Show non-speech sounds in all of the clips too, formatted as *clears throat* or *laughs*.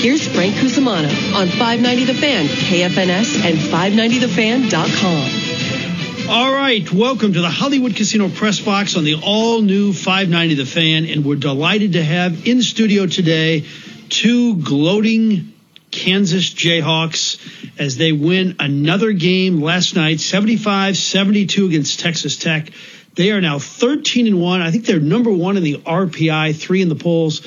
Here's Frank Cusimano on 590 The Fan, KFNS, and 590thefan.com. All right, welcome to the Hollywood Casino Press Box on the all new 590 The Fan, and we're delighted to have in studio today two gloating Kansas Jayhawks as they win another game last night, 75 72 against Texas Tech. They are now 13 and 1. I think they're number one in the RPI, three in the polls.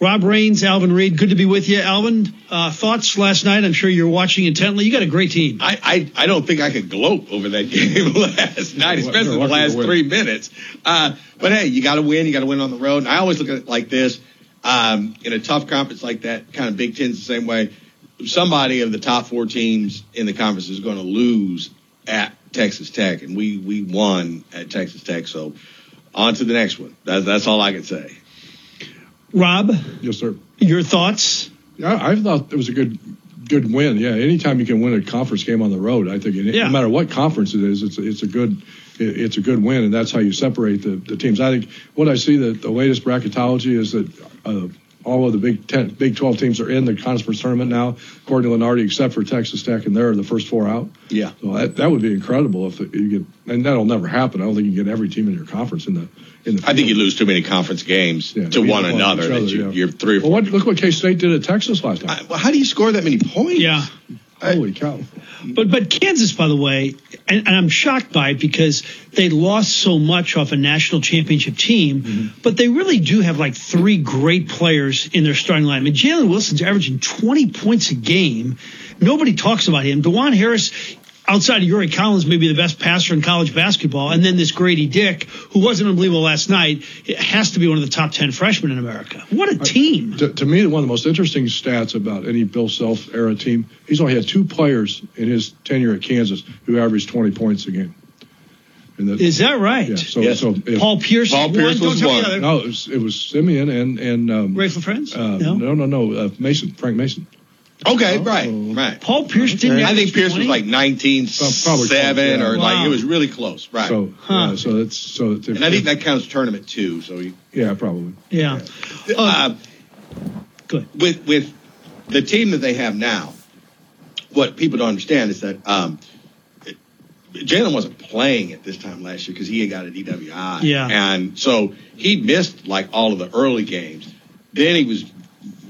Rob Rains, Alvin Reed, good to be with you. Alvin, uh, thoughts last night? I'm sure you're watching intently. You got a great team. I, I, I don't think I could gloat over that *laughs* game last night, especially the last three minutes. Uh, but hey, you got to win. You got to win on the road. And I always look at it like this. Um, in a tough conference like that, kind of Big Ten's the same way. Somebody of the top four teams in the conference is going to lose at Texas Tech, and we we won at Texas Tech. So on to the next one. That's that's all I can say. Rob, Yes, sir. your thoughts? Yeah, I thought it was a good good win. Yeah, anytime you can win a conference game on the road, I think it, Yeah. no matter what conference it is, it's a, it's a good it's a good win, and that's how you separate the, the teams. I think what I see that the latest bracketology is that uh, all of the Big Ten, Big Twelve teams are in the conference tournament now, according to Lunardi, except for Texas Tech, and they're the first four out. Yeah. So that, that would be incredible if you get, and that'll never happen. I don't think you can get every team in your conference in the in the. I think you lose too many conference games Yeah, to one another. each That other, you, yeah. you're three or Well, four. what, look what K State did at Texas last time. I- well, how do you score that many points? Yeah. Holy cow! But but Kansas, by the way, and, and I'm shocked by it because they lost so much off a national championship team, mm-hmm. but they really do have like three great players in their starting line. I mean, Jalen Wilson's averaging 20 points a game. Nobody talks about him. Dajuan Harris, outside of Yuri Collins, may be the best passer in college basketball, and then this Grady Dick, who wasn't unbelievable last night, has to be one of the top 10 freshmen in America. What a team! To, to me, one of the most interesting stats about any Bill Self era team, he's only had two players in his tenure at Kansas who averaged 20 points a game. And that, Is that right? yeah, so, Yes. so if, Paul Pierce, Paul Pierce one. was Don't tell one. the no, it was, it was Simeon and and um, Grateful Friends? uh, no. no, no, no, uh, Mason, Frank Mason. Okay, right, right. Paul Pierce didn't. I think Pierce 20? was like 19 Probably seven or like it was really close, right? So, Huh. yeah, so that's so. If, and I think that counts tournament too. So he, yeah, probably. Yeah. uh, Good. with with the team that they have now, what people don't understand is that um, Jalen wasn't playing at this time last year because he had got a DWI. Yeah. and so he missed like all of the early games. Then he was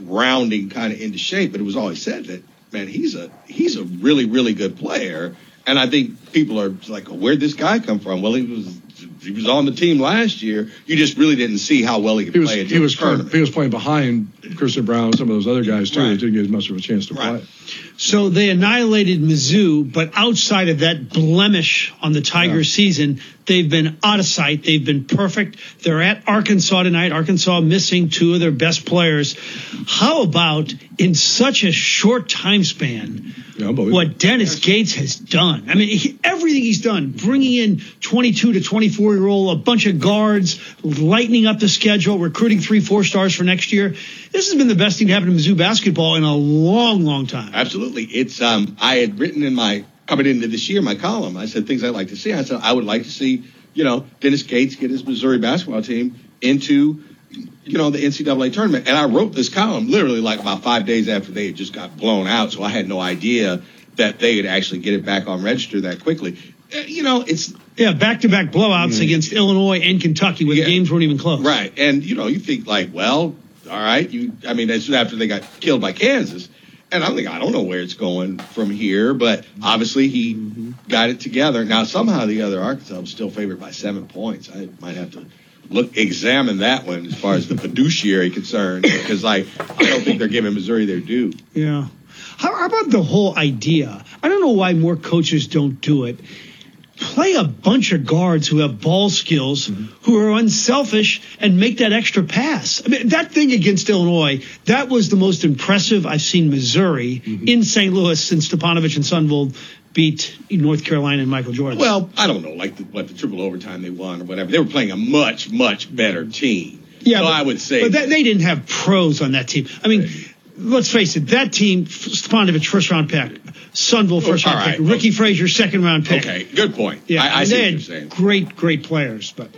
rounding kind of into shape, but it was always said that man, he's a he's a really really good player. And I think people are like, where'd this guy come from? Well, he was he was on the team last year. You just really didn't see how well he could He was play. he was tournament. he was playing behind Christian Braun and some of those other guys too. Right. Didn't get as much of a chance to Right. play. So they annihilated Mizzou, but outside of that blemish on the Tiger Yeah. season, they've been out of sight. They've been perfect. They're at Arkansas tonight. Arkansas missing two of their best players. How about in such a short time span? Yeah, what Dennis Gates has done. I mean, he, everything he's done, bringing in 22 to 24 year old, a bunch of guards, lightening up the schedule, recruiting three, four stars for next year. This has been the best thing to happen to Mizzou basketball in a long, long time. Absolutely. It's um I had written in my coming into this year my column. I said things I'd like to see. I said I would like to see you know Dennis Gates get his Missouri basketball team into you know the NCAA tournament. And I wrote this column literally like about five days after they had just got blown out. So I had no idea that they would actually get it back on register that quickly. Uh, You know, it's Yeah, back to back blowouts against Illinois and Kentucky where Yeah. the games weren't even close. Right. And, you know, you think like, well, all right, you I mean, that's after they got killed by Kansas. And I'm thinking, I don't know where it's going from here, but obviously he got it together. Now somehow the other Arkansas was still favored by seven points. I might have to look examine that one as far as the fiduciary concern because I I don't think they're giving Missouri their due. Yeah. How about the whole idea? I don't know why more coaches don't do it. Play a bunch of guards who have ball skills, mm-hmm. who are unselfish, and make that extra pass. I mean, that thing against Illinois, that was the most impressive I've seen Missouri mm-hmm. in St. Louis since Stipanovich and Sundvold beat North Carolina and Michael Jordan. Well, I don't know, like the, what the triple overtime they won or whatever. They were playing a much much better team. Yeah, so but- I would say But that, they didn't have pros on that team. I mean, let's face it, that team, Stipanovich first round pick, Sundvold first round right. pick, Ricky Frazier second round pick. okay, good point. Yeah, I, I see what saying. great, great players. But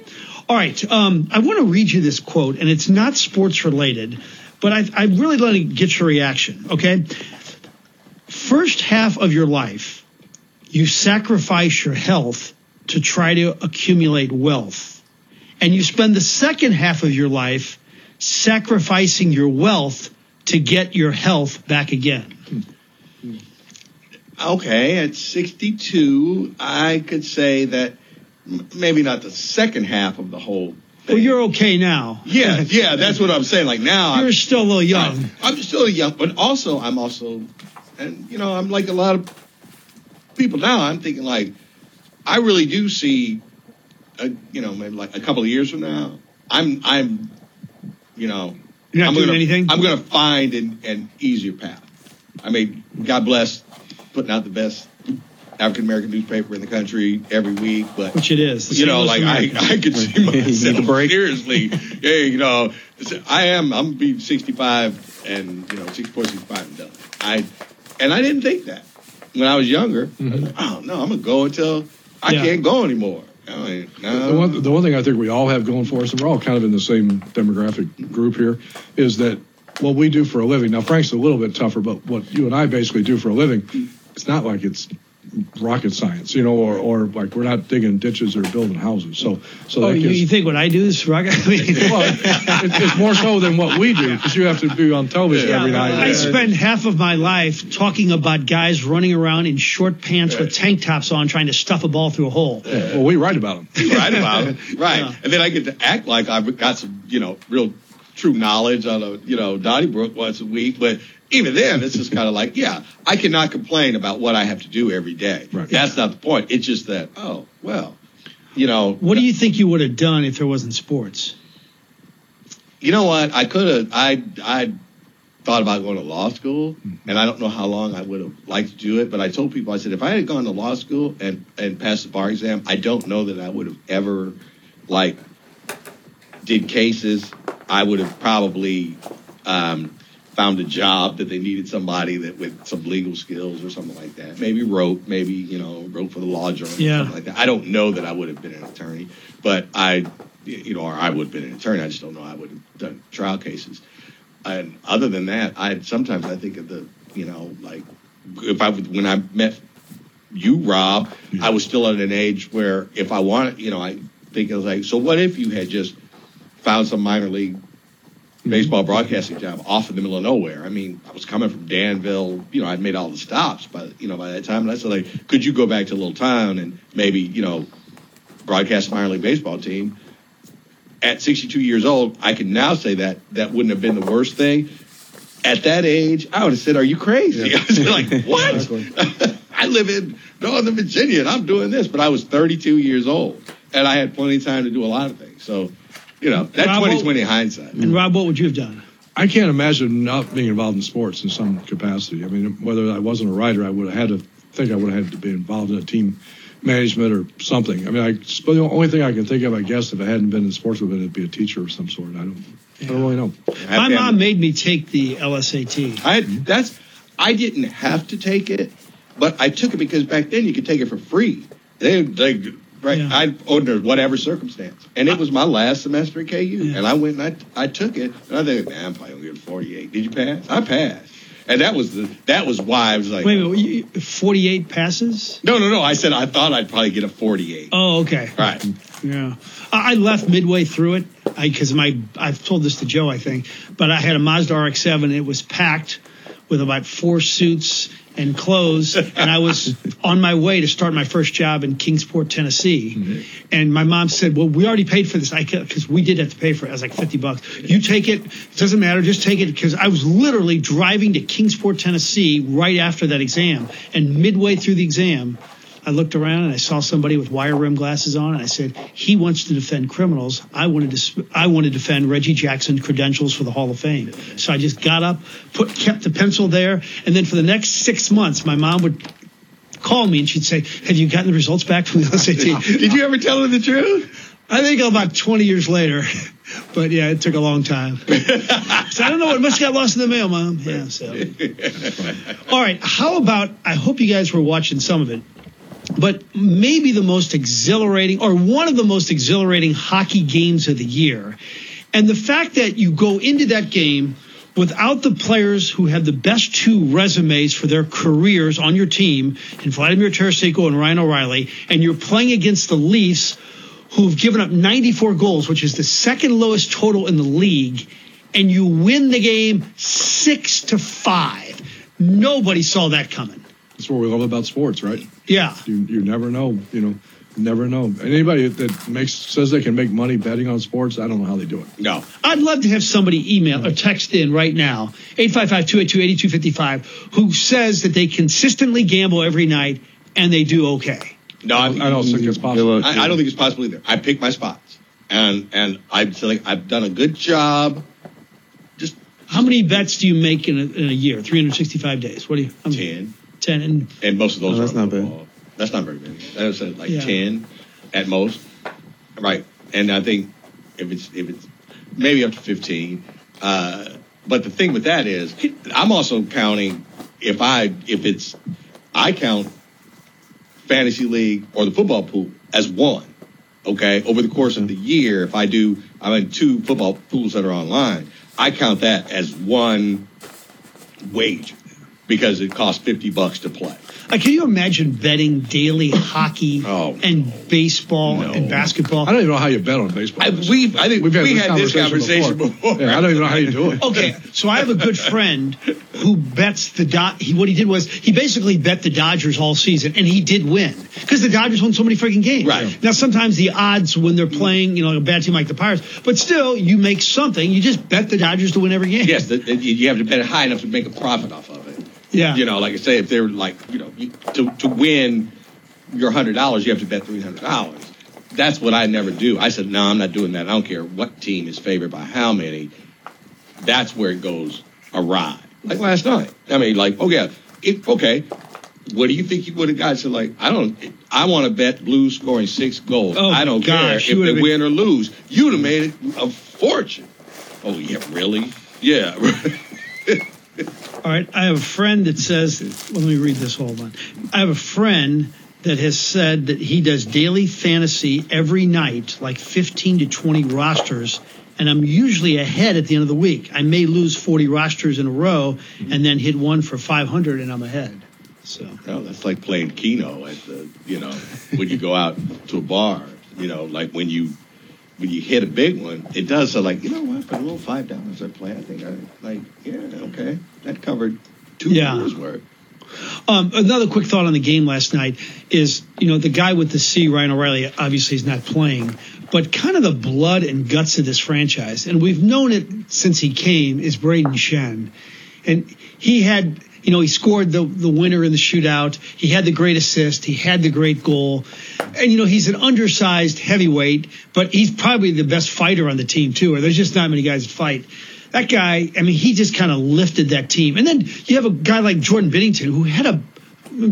all right, um, I want to read you this quote, and it's not sports related, but I, I really want to get your reaction. Okay, first half of your life, you sacrifice your health to try to accumulate wealth, and you spend the second half of your life sacrificing your wealth to get your health back again. Okay, at 62, I could say that maybe not the second half of the whole. Thing. Well, you're okay now. Yeah, yeah, that's what I'm saying. Like now, You're I'm, still a little young. I'm, I'm still young, but also I'm also, and you know, I'm like a lot of people now. I'm thinking like, I really do see, a, you know, maybe like a couple of years from now, I'm, I'm, you know, You're not I'm doing gonna, anything? I'm going to find an, an easier path. I mean, God bless putting out the best African American newspaper in the country every week, but Which it is. you know, like I, I could see myself break? seriously. Hey, you know, I am. I'm be 65 and you know 64, 65 and done. I and I didn't think that when I was younger. Mm-hmm. Oh no, I'm gonna go until I Yeah. can't go anymore. No. The one, the one thing I think we all have going for us, and we're all kind of in the same demographic group here, is that what we do for a living. Now, Frank's a little bit tougher, but what you and I basically do for a living, it's not like it's rocket science, you know, or, or like we're not digging ditches or building houses. So, so Oh, that you, gives, you think what I do is rocket? *laughs* I mean, well, *laughs* it, it's more so than what we do because you have to be on television Yeah, every night. I spend half of my life talking about guys running around in short pants with tank tops on trying to stuff a ball through a hole. well, we write about them. right about them, *laughs* Right. Yeah. And then I get to act like I've got some, you know, real true knowledge on a, you know, Donnybrook once a week. But even then, it's just kind of like, yeah, I cannot complain about what I have to do every day. Right. That's not the point. It's just that, oh, well, you know. What do you think you would have done if there wasn't sports? You know what? I could have. I I thought about going to law school, hmm. and I don't know how long I would have liked to do it. But I told people, I said, if I had gone to law school and and passed the bar exam, I don't know that I would have ever like did cases. I would have probably um, found a job that they needed somebody that with some legal skills or something like that. Maybe wrote, maybe you know, wrote for the law journal, or Yeah. something like that. I don't know that I would have been an attorney, but I, you know, or I would have been an attorney. I just don't know I would have done trial cases. And other than that, I sometimes I think of the, you know, like if I when I met you, Rob, I was still at an age where if I wanted, you know, I think I was like, so what if you had just found some minor league baseball broadcasting job off in the middle of nowhere. I mean, I was coming from Danville. You know, I'd made all the stops by you know by that time, and I said like, could you go back to a little town and maybe you know broadcast a minor league baseball team? At 62 years old, I can now say that that wouldn't have been the worst thing. At that age, I would have said, "Are you crazy?" *laughs* I was like, *laughs* "What?" Exactly. *laughs* I live in Northern Virginia and I'm doing this, but I was 32 years old and I had plenty of time to do a lot of things. So, you know, that's Rob, 2020 hindsight. And Rob, what would you have done? I can't imagine not being involved in sports in some capacity. I mean, whether I wasn't a writer, I would have had to think I would have had to be involved in a team management or something. I mean, I, but the only thing I can think of, I guess, if I hadn't been in sports, would have been to be a teacher of some sort. I don't, I don't really know. My mom made me take the LSAT. I that's I didn't have to take it, but I took it because back then you could take it for free. They they right Yeah. I under whatever circumstance, and it was my last semester at KU, Yeah. and I went and I I took it, and I think, man, I'm probably gonna get a 48. Did you pass? I passed, and that was the that was why I was like, Wait a minute, 48 passes? no, no, no. I said I thought I'd probably get a 48. Oh, okay. Right. Yeah, I I left midway through it because my I've told this to Joe I think, but I had a Mazda RX-7. It was packed with about four suits and clothes, and I was *laughs* on my way to start my first job in Kingsport, Tennessee. Mm-hmm. And my mom said, "Well, we already paid for this. I because we did have to pay for it. I was like fifty bucks. You take it. It doesn't matter. Just take it." Because I was literally driving to Kingsport, Tennessee, right after that exam, and midway through the exam. I looked around and I saw somebody with wire rim glasses on, and I said, "He wants to defend criminals. I wanted to. I want to defend Reggie Jackson's credentials for the Hall of Fame." So I just got up, put kept the pencil there, and then for the next six months, my mom would call me and she'd say, "Have you gotten the results back from the *laughs* LSAT?" Did you ever tell her the truth? I think about 20 years later, but yeah, it took a long time. *laughs* so I don't know. It must have got lost in the mail, Mom. Yeah. So. *laughs* All right. How about? I hope you guys were watching some of it, but maybe the most exhilarating, or one of the most exhilarating hockey games of the year, and the fact that you go into that game without the players who have the best two resumes for their careers on your team, in Vladimir Tarasenko and Ryan O'Reilly, and you're playing against the Leafs, who've given up 94 goals, which is the second lowest total in the league, and you win the game six to five. Nobody saw that coming. That's what we love about sports, right? Yeah. You you never know. You know, never know. Anybody that makes says they can make money betting on sports, I don't know how they do it. No. I'd love to have somebody email or text in right now, 855-282-8255, who says that they consistently gamble every night and they do okay. No, I, I don't think it's possible. I, I don't think it's possible either. I pick my spots, and and I feel like I've done a good job. Just How many bets do you make in a, in a year? 365 days. What do you? how many? Ten, and and most of those are that's not bad. That's not very many. That's uh, like Yeah. ten at most, right? And I think if it's if it's maybe up to fifteen. Uh, but the thing with that is, I'm also counting if I if it's I count fantasy league or the football pool as one. Okay, over the course of the year, if I do, I'm in two football pools that are online. I count that as one wage because it costs fifty bucks to play. Uh, can you imagine betting daily hockey *laughs* Oh, and baseball No. and basketball? I don't even know how you bet on baseball. I, we I think We've had we this had this conversation before. Yeah, I don't even know how you do it. *laughs* Okay, so I have a good friend who bets the dot. He, what he did was he basically bet the Dodgers all season, and he did win because the Dodgers won so many freaking games. Right. now, sometimes the odds when they're playing, you know, a bad team like the Pirates, but still, you make something. You just bet the Dodgers to win every game. Yes, the, the- you have to bet it high enough to make a profit off of it. Yeah. You know, like I say, if they're like, you know, you, to to win your hundred dollars, you have to bet three hundred dollars. That's what I never do. I said, no, I'm not doing that. I don't care what team is favored by how many. That's where it goes awry. Like last night. I mean, like, oh yeah, if, okay. What do you think you would have got? So like, I don't. I want to bet Blues scoring six goals. Oh, I don't gosh, care if they been- win or lose. You'd have made a fortune. Oh yeah, really? Yeah. *laughs* All right. I have a friend that says, let me read this. Hold on. I have a friend that has said that he does daily fantasy every night, like 15 to 20 rosters. And I'm usually ahead at the end of the week. I may lose 40 rosters in a row and then hit one for 500 and I'm ahead. So, Well, that's like playing Keno at the, you know, when you go out to a bar. You know, like when you when you hit a big one, it does. So like, you know what? For a little five dollars I play, I think I like, yeah, okay, that covered two Yeah. years worth. Um, another quick thought on the game last night is, you know, the guy with the C, Ryan O'Reilly, obviously is not playing, but kind of the blood and guts of this franchise, and we've known it since he came, is Brayden Schenn. And he had, you know, he scored the, the winner in the shootout. He had the great assist. He had the great goal. And, you know, he's an undersized heavyweight, but he's probably the best fighter on the team, too, or there's just not many guys that fight that guy, I mean, he just kind of lifted that team. And then you have a guy like Jordan Binnington who had a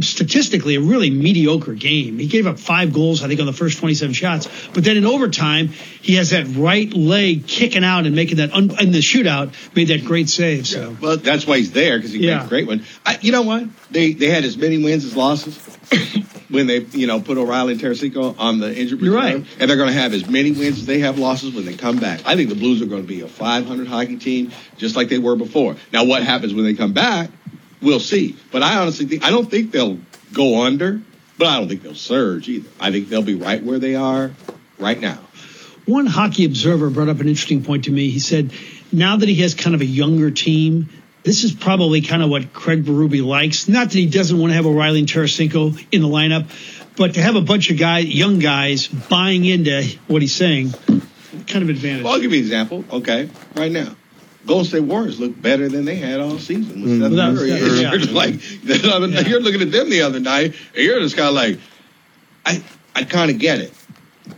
statistically a really mediocre game. He gave up five goals, I think, on the first 27 shots. But then in overtime, he has that right leg kicking out and making that un- in the shootout made that great save. So Well, that's why he's there because he Yeah. makes a great one. I, you know what? They they had as many wins as losses *laughs* when they you know put O'Reilly and Tarasenko on the injured reserve, right. and they're going to have as many wins as they have losses when they come back. I think the Blues are going to be a 500 hockey team just like they were before. Now, what happens when they come back? We'll see. But I honestly think I don't think they'll go under, but I don't think they'll surge either. I think they'll be right where they are right now. One hockey observer brought up an interesting point to me. He said, now that he has kind of a younger team, this is probably kind of what Craig Berube likes. Not that he doesn't want to have O'Reilly and Tarasenko in the lineup, but to have a bunch of guys, young guys, buying into what he's saying, kind of advantage. Well, I'll give you an example. Okay, right now. Golden State Warriors look better than they had all season. With Steph Without- Curry. yeah. You're like *laughs* Yeah. you're looking at them the other night, and you're just kind of like, I, I kind of get it.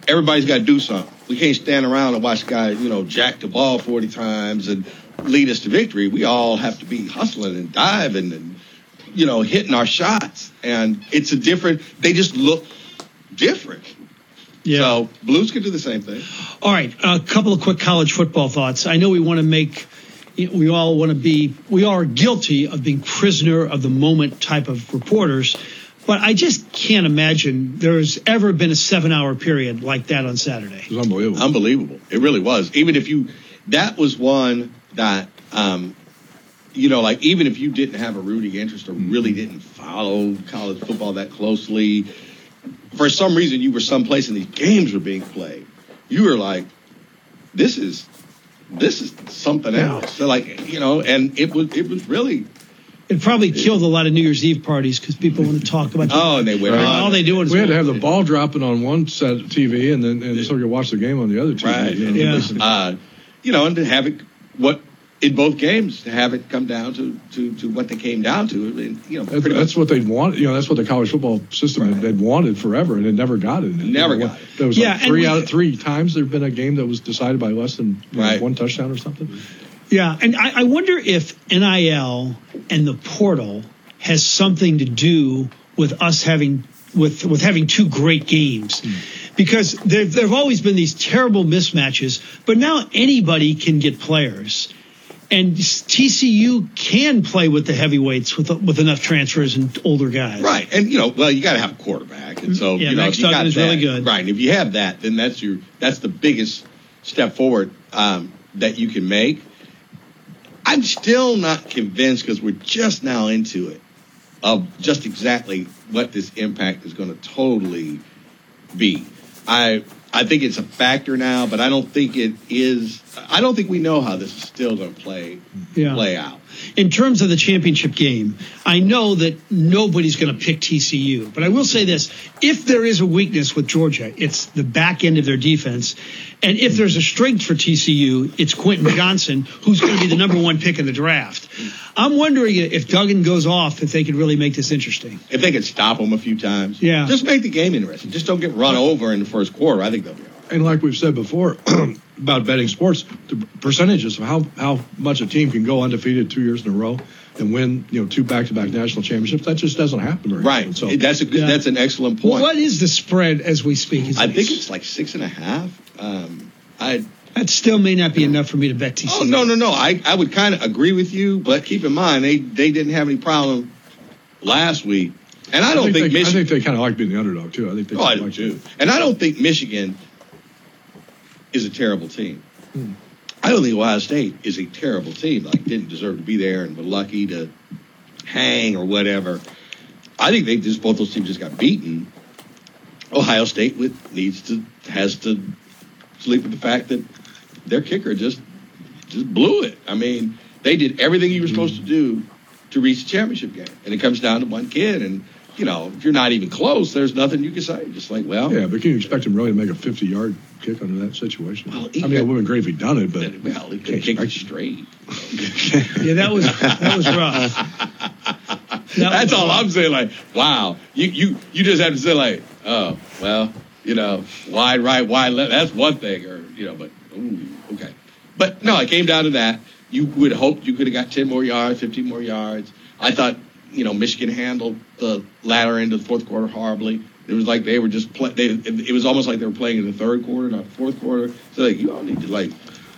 Everybody's got to do something. We can't stand around and watch guys, you know, jack the ball 40 times and lead us to victory. We all have to be hustling and diving and, you know, hitting our shots. And it's a different. They just look different. Yeah. So Blues can do the same thing. All right, a couple of quick college football thoughts. I know we want to make, we all want to be, we are guilty of being prisoner of the moment type of reporters, but I just can't imagine there's ever been a seven hour period like that on Saturday. It was unbelievable. Unbelievable. It really was. Even if you, that was one that um, you know, like even if you didn't have a rooting interest or really didn't follow college football that closely, for some reason you were someplace and these games were being played, you were like, this is this is something else. So like, you know, and it was it was really It probably killed a lot of New Year's Eve parties because people want to talk about. *laughs* oh, and they went Right. on. all they do is We had to have the ball dropping on one set of TV, and then and so you could watch the game on the other TV. right. you know, And Yeah. was, uh, you know, and to have it what in both games to have it come down to to, to what they came down to. I mean, you know, That's, that's what they'd want. You know, that's what the college football system had, they'd wanted forever, and it never got it. Never You know, got it. There was Yeah, like three we- out of three times there'd been a game that was decided by less than you know, one touchdown or something. Yeah, and I, I wonder if NIL and the portal has something to do with us having with with having two great games. Hmm. Because there there have always been these terrible mismatches, but now anybody can get players. And TCU can play with the heavyweights with with enough transfers and older guys. Right, and you know, well, you got to have a quarterback, and so Yeah, you know, Max if you got Duggan is that, really good. Right, and if you have that, then that's your that's the biggest step forward um, that you can make. I'm still not convinced because we're just now into it of just exactly what this impact is going to totally be. I I think it's a factor now, but I don't think it is. I don't think we know how this is still going to play Yeah. play out. in terms of the championship game, I know that nobody's going to pick TCU, but I will say this: if there is a weakness with Georgia, it's the back end of their defense, and if there's a strength for TCU, it's Quentin Johnston, who's going to be the number one pick in the draft. I'm wondering if Duggan goes off, if they could really make this interesting. If they could stop them a few times, Yeah. just make the game interesting. Just don't get run over in the first quarter. I think they'll be all right. And like we've said before *clears throat* about betting sports, the percentages of how, how much a team can go undefeated two years in a row and win, you know, two back-to-back national championships, that just doesn't happen very Right. often. So that's a good, Yeah. that's an excellent Well, point. what is the spread as we speak? Is I it- think it's like six and a half. Um, I that still may not be enough for me to bet TCU. oh no no no. I, I would kind of agree with you, but keep in mind they they didn't have any problem last week, and I don't think, they, I think they kind of like being the underdog too. I think they Oh, I do like too. And I don't think Michigan is a terrible team. Hmm. I don't think Ohio State is a terrible team. Like didn't deserve to be there and were lucky to hang or whatever. I think they just both those teams just got beaten. Ohio State with, needs to has to sleep with the fact that their kicker just just blew it. I mean, they did everything you were supposed to mm-hmm. do to reach the championship game, and it comes down to one kid. And you know, if you're not even close, there's nothing you can say. Just like, well, Yeah, but can you expect him really to make a 50-yard kick under that situation? Well, I he mean, it could- would have been great if he'd done it, but well, he could kick it straight. *laughs* Yeah, that was that was rough. *laughs* That That's was all rough. I'm saying. Like, wow, you you you just have to say like, oh, well, you know, wide right, wide left. That's one thing, or you know, but ooh, okay. But no, it came down to that. You would hope you could have got 10 more yards, 15 more yards. I thought, you know, Michigan handled the latter end of the fourth quarter horribly. It was like they were just play. They, it, it was almost like they were playing in the third quarter, not the fourth quarter. So like, you all need to like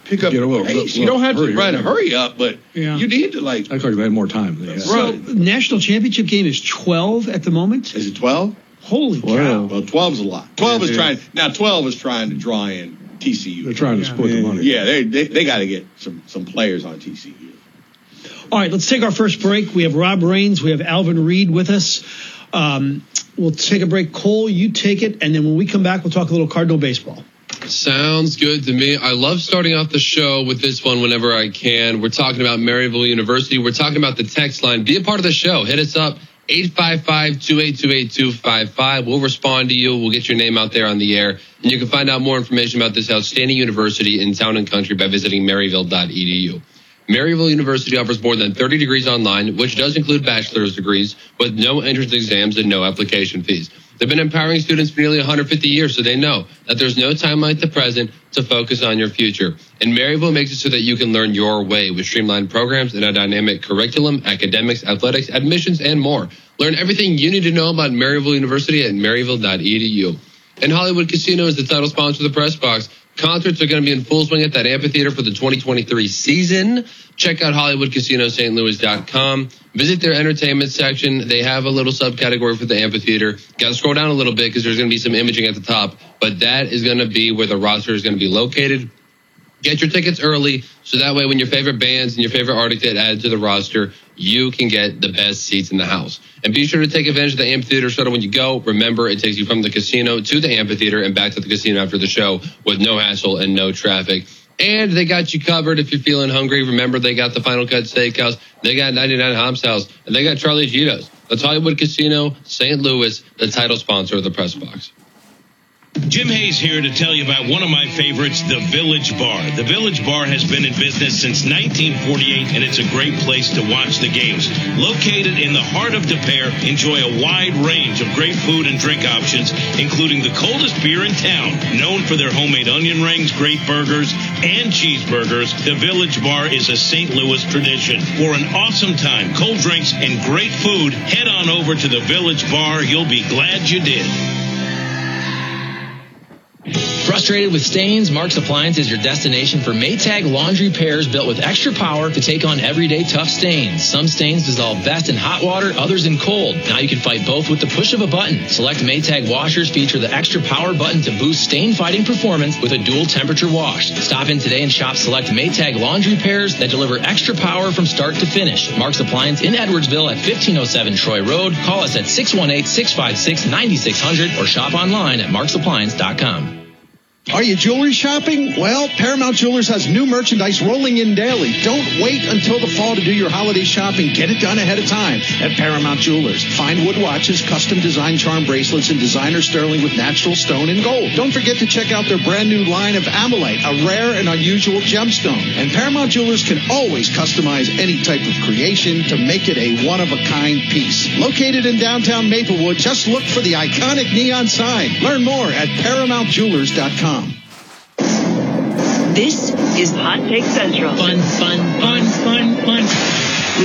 pick up Get a little- pace. little you don't have to hurry, run yeah. hurry up, but Yeah. you need to like. I feel like they had more time. Than they had. So Right. national championship game is 12 at the moment. Is it 12? Holy Wow. cow! Well, 12 is a lot. 12 is trying now. 12 is trying to draw in TCU. They're trying to Yeah. split the Yeah. money. Yeah, they they, they got to get some some players on TCU. All right, let's take our first break. We have Rob Rains, we have Alvin Reed with us. Um, we'll take a break. Cole, you take it, and then when we come back, we'll talk a little Cardinal baseball. Sounds good to me. I love starting off the show with this one whenever I can. We're talking about Maryville University. We're talking about the text line. Be a part of the show. Hit us up. 855-282-8255. We'll respond to you. We'll get your name out there on the air. And you can find out more information about this outstanding university in town and country by visiting maryville.edu. Maryville University offers more than 30 degrees online, which does include bachelor's degrees with no entrance exams and no application fees. They've been empowering students for nearly 150 years, so they know that there's no time like the present to focus on your future. And Maryville makes it so that you can learn your way with streamlined programs and a dynamic curriculum, academics, athletics, admissions, and more. Learn everything you need to know about Maryville University at maryville.edu. And Hollywood Casino is the title sponsor of the Press Box. Concerts are going to be in full swing at that amphitheater for the 2023 season. Check out HollywoodCasinoSt.Louis.com. Visit their entertainment section. They have a little subcategory for the amphitheater. Got to scroll down a little bit because there's going to be some imaging at the top, but that is going to be where the roster is going to be located. Get your tickets early so that way when your favorite bands and your favorite artists get added to the roster, you can get the best seats in the house. And be sure to take advantage of the amphitheater shuttle when you go. Remember, it takes you from the casino to the amphitheater and back to the casino after the show with no hassle and no traffic. And they got you covered if you're feeling hungry. Remember, they got the Final Cut Steakhouse, they got 99 Hobbs House, and they got Charlie Gitto's. That's Hollywood Casino, St. Louis, the title sponsor of the Press Box. Jim Hayes here to tell you about one of my favorites, the Village Bar. The Village Bar has been in business since 1948 and it's a great place to watch the games. Located in the heart of Des Peres, enjoy a wide range of great food and drink options, including the coldest beer in town. Known for their homemade onion rings, great burgers, and cheeseburgers, the Village Bar is a St. Louis tradition. For an awesome time, cold drinks, and great food, head on over to the Village Bar. You'll be glad you did. Frustrated with stains? Mark's Appliance is your destination for Maytag laundry pairs built with extra power to take on everyday tough stains. Some stains dissolve best in hot water, others in cold. Now you can fight both with the push of a button. Select Maytag washers feature the extra power button to boost stain fighting performance with a dual temperature wash. Stop in today and shop select Maytag laundry pairs that deliver extra power from start to finish. Mark's Appliance in Edwardsville at 1507 Troy Road. Call us at 618-656-9600 or shop online at marksappliance.com. Are you jewelry shopping? Well, Paramount Jewelers has new merchandise rolling in daily. Don't wait until the fall to do your holiday shopping. Get it done ahead of time at Paramount Jewelers. Find wood watches, custom design charm bracelets, and designer sterling with natural stone and gold. Don't forget to check out their brand new line of Ammolite, a rare and unusual gemstone. And Paramount Jewelers can always customize any type of creation to make it a one-of-a-kind piece. Located in downtown Maplewood, just look for the iconic neon sign. Learn more at ParamountJewelers.com. This is Hot Take Central. Fun, fun, fun, fun.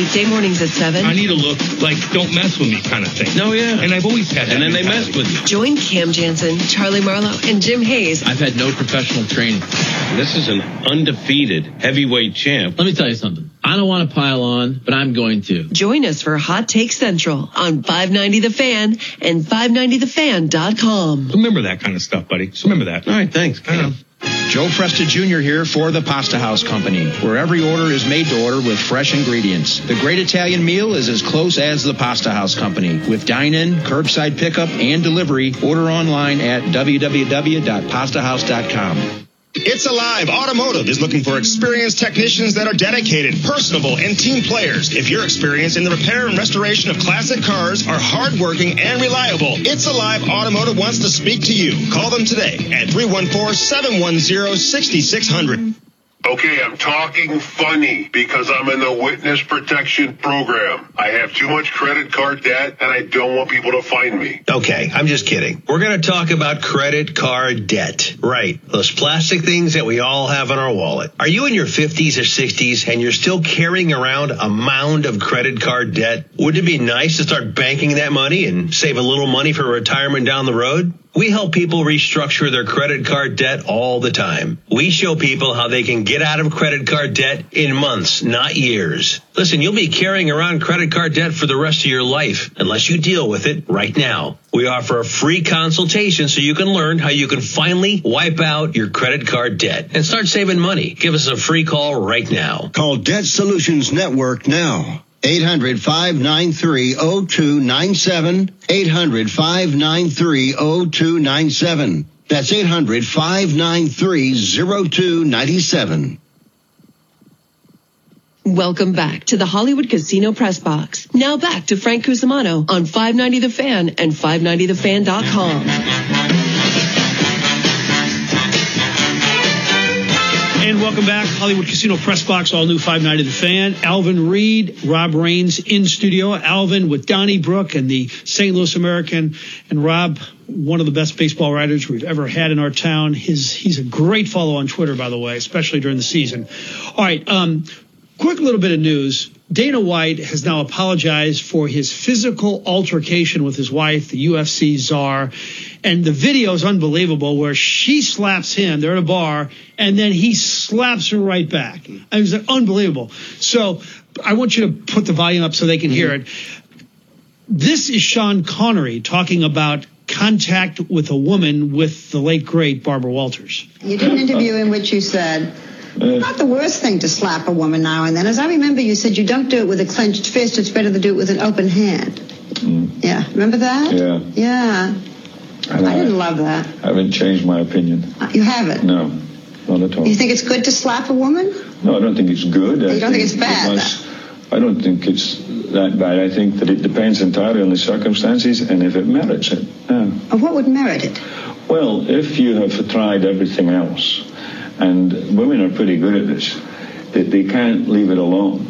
Weekday mornings at 7. I need to look like don't mess with me kind of thing. No, yeah. And I've always had that. And then they mentality. messed with you. Join Cam Jansen, Charlie Marlowe, and Jim Hayes I've had no professional training. This is an undefeated heavyweight champ. Let me tell you something. I don't want to pile on, but I'm going to. Join us for Hot Take Central on 590 The Fan and 590thefan.com. Remember that kind of stuff, buddy. Just remember that. All right, thanks. Joe Fresta Jr. here for the Pasta House Company, where every order is made to order with fresh ingredients. The great Italian meal is as close as the Pasta House Company. With dine-in, curbside pickup, and delivery, order online at www.pastahouse.com. It's Alive Automotive is looking for experienced technicians that are dedicated, personable, and team players. If your experience in the repair and restoration of classic cars are hardworking and reliable, It's Alive Automotive wants to speak to you. Call them today at 314-710-6600. Okay, I'm talking funny because I'm in the witness protection program. I have too much credit card debt and I don't want people to find me. Okay, I'm just kidding. We're going to talk about credit card debt. Right. Those plastic things that we all have in our wallet. Are you in your 50s or 60s and you're still carrying around a mound of credit card debt? Wouldn't it be nice to start banking that money and save a little money for retirement down the road? We help people restructure their credit card debt all the time. We show people how they can get out of credit card debt in months, not years. Listen, you'll be carrying around credit card debt for the rest of your life unless you deal with it right now. We offer a free consultation so you can learn how you can finally wipe out your credit card debt and start saving money. Give us a free call right now. Call Debt Solutions Network now. 800 593 0297. 800 593 0297. That's 800 593 0297. Welcome back to the Hollywood Casino Press Box. Now back to Frank Cusimano on 590 The Fan and 590thefan.com. And welcome back, Hollywood Casino Press Box, all new Five Night of The Fan. Alvin Reed, Rob Rains in studio. Alvin with Donnybrook and the St. Louis American. And Rob, one of the best baseball writers we've ever had in our town. His He's a great follow on Twitter, by the way, especially during the season. All right, um, quick little bit of news. Dana White has now apologized for his physical altercation with his wife, the UFC czar. And the video is unbelievable where she slaps him. They're at a bar and then he slaps her right back. Mm-hmm. It was unbelievable. So I want you to put the volume up so they can hear mm-hmm. it. This is Sean Connery talking about contact with a woman with the late great Barbara Walters. You did an interview in which you said uh, Not the worst thing to slap a woman now and then. As I remember, you said you don't do it with a clenched fist. It's better to do it with an open hand. Mm. Yeah, remember that? Yeah. Yeah. And I didn't love that. I haven't changed my opinion. Uh, You haven't. No, not at all. You think it's good to slap a woman? No, I don't think it's good. I You don't think it's it bad, must- I don't think it's that bad. I think that it depends entirely on the circumstances and if it merits it. Yeah. Or what would merit it? Well, if you have tried everything else, and women are pretty good at this, they, they can't leave it alone.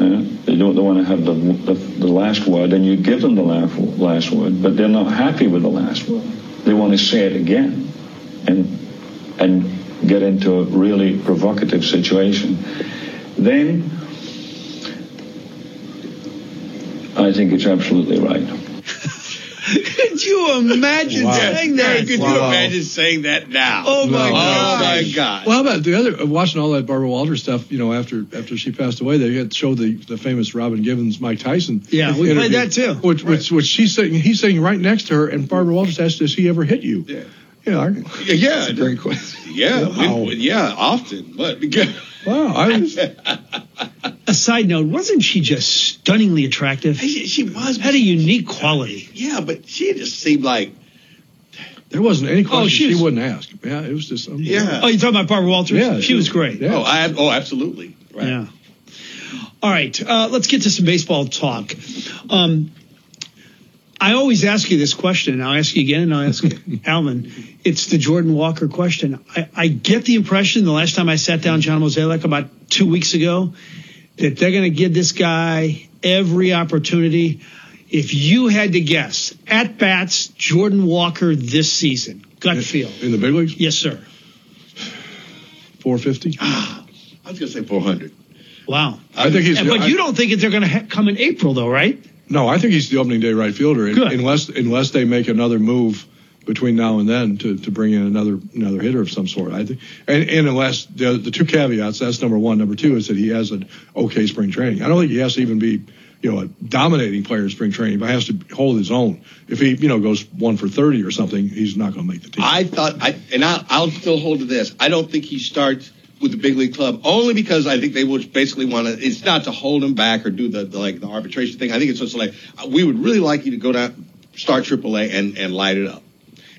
Yeah? They don't they want to have the, the, the last word, and you give them the last, last word, but they're not happy with the last word. They want to say it again, and and get into a really provocative situation. Then I think it's absolutely right. Could you imagine Wow. saying that? Could you imagine saying that now? Oh my No. Oh god! my God. Well, how about the other? Watching all that Barbara Walters stuff, you know, after after she passed away, they had showed the, the famous Robin Givens, Mike Tyson. Yeah, we played that too. Which, which, which she's sitting, he's sitting right next to her, and Barbara Walters asked, "Does he ever hit you?" Yeah. Yeah, Yeah, yeah, that's a great question. yeah, Wow. we- yeah, often, but *laughs* Wow, I was, *laughs* A side note: wasn't she just stunningly attractive? she, she was. Had a unique quality. Yeah, but she just seemed like there wasn't any question Oh, she she, was- wouldn't ask. Yeah, it was just yeah. Oh, you're talking about Barbara Walters? Yeah, she was great. Yeah. Oh, I, oh, absolutely. Right. Yeah. All right, uh, let's get to some baseball talk. Um, I always ask you this question, and I'll ask you again, and I'll ask *laughs* Alvin. It's the Jordan Walker question. I, I get the impression the last time I sat down John Mozeliak about two weeks ago that they're going to give this guy every opportunity. If you had to guess, at bats, Jordan Walker this season, gut feel. In the big leagues, Yes, sir. 450. Ah. I was gonna say 400. Wow. I think he's. But I- you don't think they're going to ha- come in April, though, right? No, I think he's the opening day right fielder, Good. unless unless they make another move between now and then to, to bring in another another hitter of some sort. I think, and, and unless the the two caveats, that's number one. Number two is that he has an okay spring training. I don't think he has to even be, you know, a dominating player in spring training, but has to hold his own. If he, you know, goes one for thirty or something, he's not going to make the team. I thought, I, and I, I'll still hold to this. I don't think he starts with the big league club only because I think they would basically want to. It's not to hold him back or do the, the like the arbitration thing. I think it's just like uh, we would really like you to go down, start AAA and and light it up.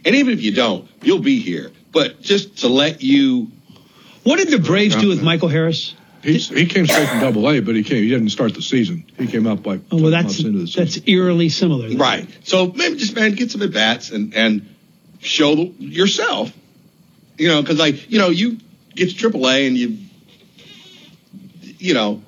And even if you don't, you'll be here. But just to let you, What did the Braves do with Michael Harris? He's, he came straight from Double A, but he came. He didn't start the season. He came up like Oh, well, that's months into the season. that's eerily similar. right? So maybe just man, get some at bats and and show the, yourself. You know, because like you know, you get to AAA and you, you know,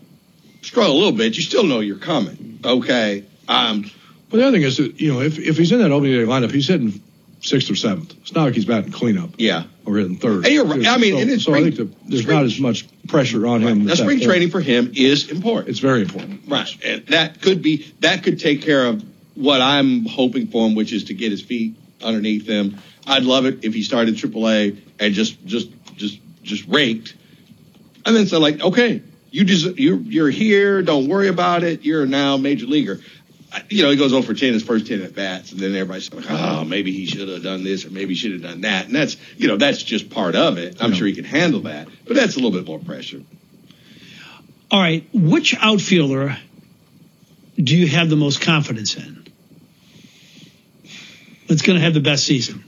struggle a little bit. You still know you're coming. Okay. Um, But the other thing is that you know if, if he's in that opening day lineup, he's hitting sixth or seventh. It's not like he's batting cleanup yeah. or hitting third. And you're right. I mean, so, and so I think that there's spring- not as much pressure on him. Now, at that spring point. training for him is important. It's very important. Right. And that could be that could take care of what I'm hoping for him, which is to get his feet underneath him. I'd love it if he started AAA and just just just just raked, and then said, like, okay, you just you're you're here. Don't worry about it. You're now major leaguer. You know, he goes over 10 his first 10 at bats, and then everybody's like, oh, maybe he should have done this or maybe he should have done that. And that's, you know, that's just part of it. I'm sure he can handle that, but that's a little bit more pressure. All right, which outfielder do you have the most confidence in? That's going to have the best season.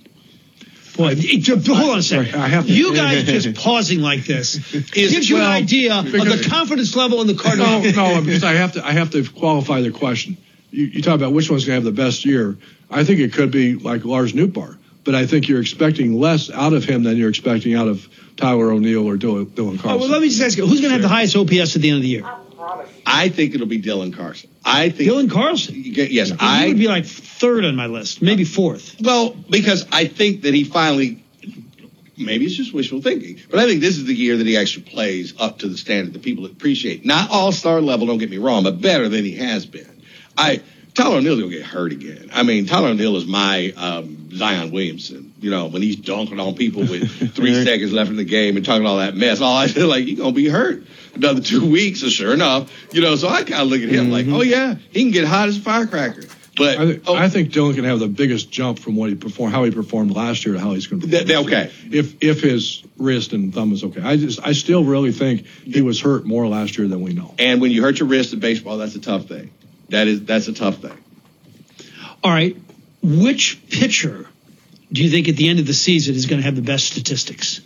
Boy, it- hold on a second. I have to- you guys just pausing like this gives you well, an idea of the confidence level in the Cardinals. No, no, *laughs* because I have to I have to qualify the question. You, you talk about which one's going to have the best year. I think it could be like Lars Nootbaar, but I think you're expecting less out of him than you're expecting out of Tyler O'Neill or Dylan, Dylan Oh, Carlson. well, let me just ask you, who's going to have the highest OPS at the end of the year? Uh, I think it'll be Dylan Carlson. I think Dylan Carlson. Yes, He I would be like third on my list, maybe fourth. Well, because I think that he finally, maybe it's just wishful thinking, but I think this is the year that he actually plays up to the standard that people appreciate. Not all star level, don't get me wrong, but better than he has been. I Tyler O'Neill's gonna get hurt again. I mean, Tyler O'Neill is my um, Zion Williamson. You know, when he's dunking on people with *laughs* three seconds left in the game and talking all that mess, all I feel like you're gonna be hurt another two *laughs* weeks. And sure enough, you know, so I kind of look at him like, mm-hmm. oh yeah, he can get hot as a firecracker. But I, th- oh I think Dylan can have the biggest jump from what he performed, how he performed last year to how he's going to Th- perform. th- this year. If if his wrist and thumb is okay, I just I still really think he was hurt more last year than we know. and when you hurt your wrist in baseball, that's a tough thing. That is that's a tough thing. All right. Which pitcher do you think at the end of the season is going to have the best statistics?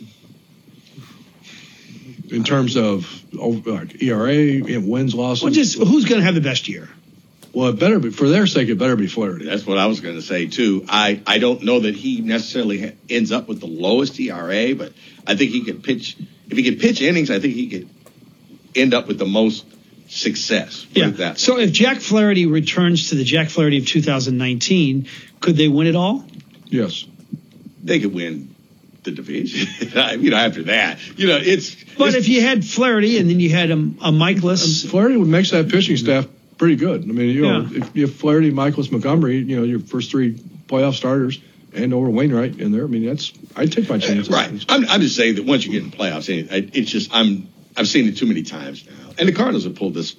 In terms of oh, like ERA, and wins, losses. Well, just who's going to have the best year? Well, it better be for their sake. It better be Flaherty. That's what I was going to say too. I, I don't know that he necessarily ends up with the lowest ERA, but I think he could pitch. If he could pitch innings, I think he could end up with the most success. Put Yeah. that So if Jack Flaherty returns to the Jack Flaherty of 2019, could they win it all? Yes. they could win the division. *laughs* you know, after that, you know, it's. But if you had Flaherty and then you had a, a Mikolas, um, Flaherty would makes that pitching staff pretty good. I mean, you know, Yeah. if you have Flaherty, Mikolas, Montgomery, you know, your first three playoff starters, and over Wainwright in there. I mean, that's I'd take my chances. Uh, right. I'm, I'm just saying that once you get in the playoffs, it's just I'm I've seen it too many times now. And the Cardinals have pulled this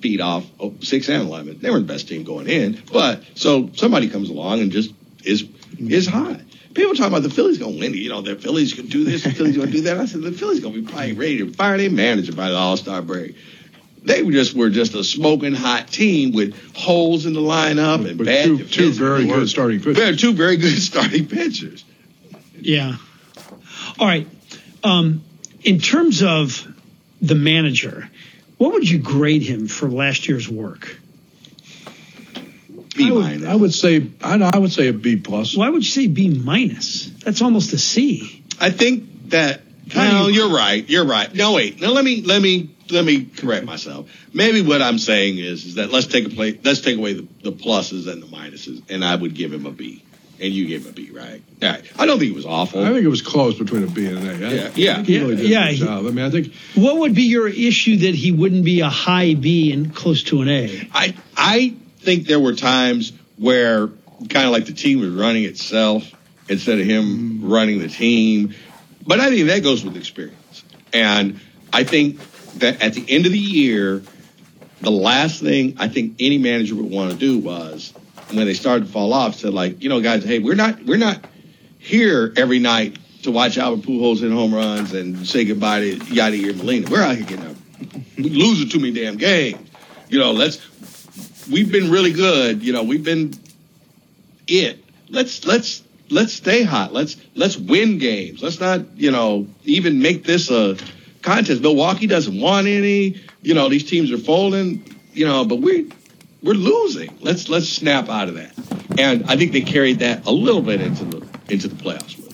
beat off oh, six and eleven. They were the best team going in, but so somebody comes along and just is is hot. People talking about the Phillies going to win. You know, the Phillies can do this, the Phillies going to do that. I said the Phillies going to be probably ready to fire their manager by the All Star break. They were just were just a smoking hot team with holes in the lineup and But bad two, two very work. good starting pitchers. They're two very good *laughs* starting pitchers. yeah. All right. Um, in terms of the manager, what would you grade him for last year's work? B I would, I would say I, I would say a B plus. Why would you say B minus? That's almost a C. I think that. Well, you- you're right. You're right. No, wait. Now let me let me let me correct myself. Maybe what I'm saying is is that let's take a play. Let's take away the, the pluses and the minuses, and I would give him a B, and you gave him a B, right? All right. I don't think it was awful. I think it was close between a B and an A. I- Yeah, I yeah. he really did a Yeah, good he- I mean, I think What would be your issue that he wouldn't be a high B and close to an A? I I think there were times where kind of like the team was running itself instead of him mm. running the team. But I think that goes with experience. And I think that at the end of the year, the last thing I think any manager would want to do was when they started to fall off, said like, you know, guys, hey, we're not we're not here every night to watch Albert Pujols hit home runs and say goodbye to Yadier Molina. We're out here getting up, *laughs* losing too many damn games. You know, let's we've been really good. You know, we've been it. Let's let's let's stay hot. Let's let's win games. Let's not you know even make this a contest. Milwaukee doesn't want any. You know, these teams are folding. You know, but we we're losing. Let's let's snap out of that. And I think they carried that a little bit into the into the playoffs.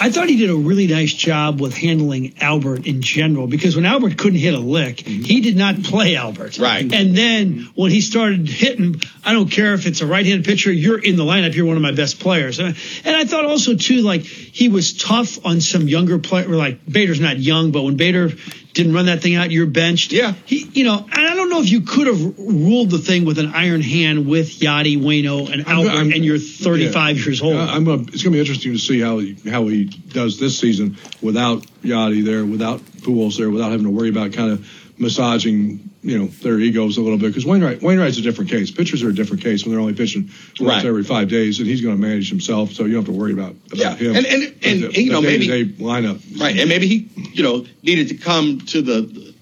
I thought he did a really nice job with handling Albert in general because when Albert couldn't hit a lick, mm-hmm. he did not play Albert. Right. And then when he started hitting, I don't care if it's a right-handed pitcher, you're in the lineup, you're one of my best players. And I thought also too, like he was tough on some younger players. Like Bader's not young, but when Bader didn't run that thing out, you're benched. Yeah. He, you know, and I don't know if you could have ruled the thing with an iron hand with Yadi, Waino, and I'm- Albert, I'm- and you're 35 yeah. years old. I'm gonna, it's going to be interesting to see how he how he does this season without Yadi there, without Pujols there, without having to worry about kind of massaging you know their egos a little bit. Because Wainwright Wainwright's a different case. Pitchers are a different case when they're only pitching once Right. every five days, and he's going to manage himself, so you don't have to worry about, about Yeah. him. And- and- and, the, you know, maybe- lineup. Right, and maybe he, you know, needed to come to the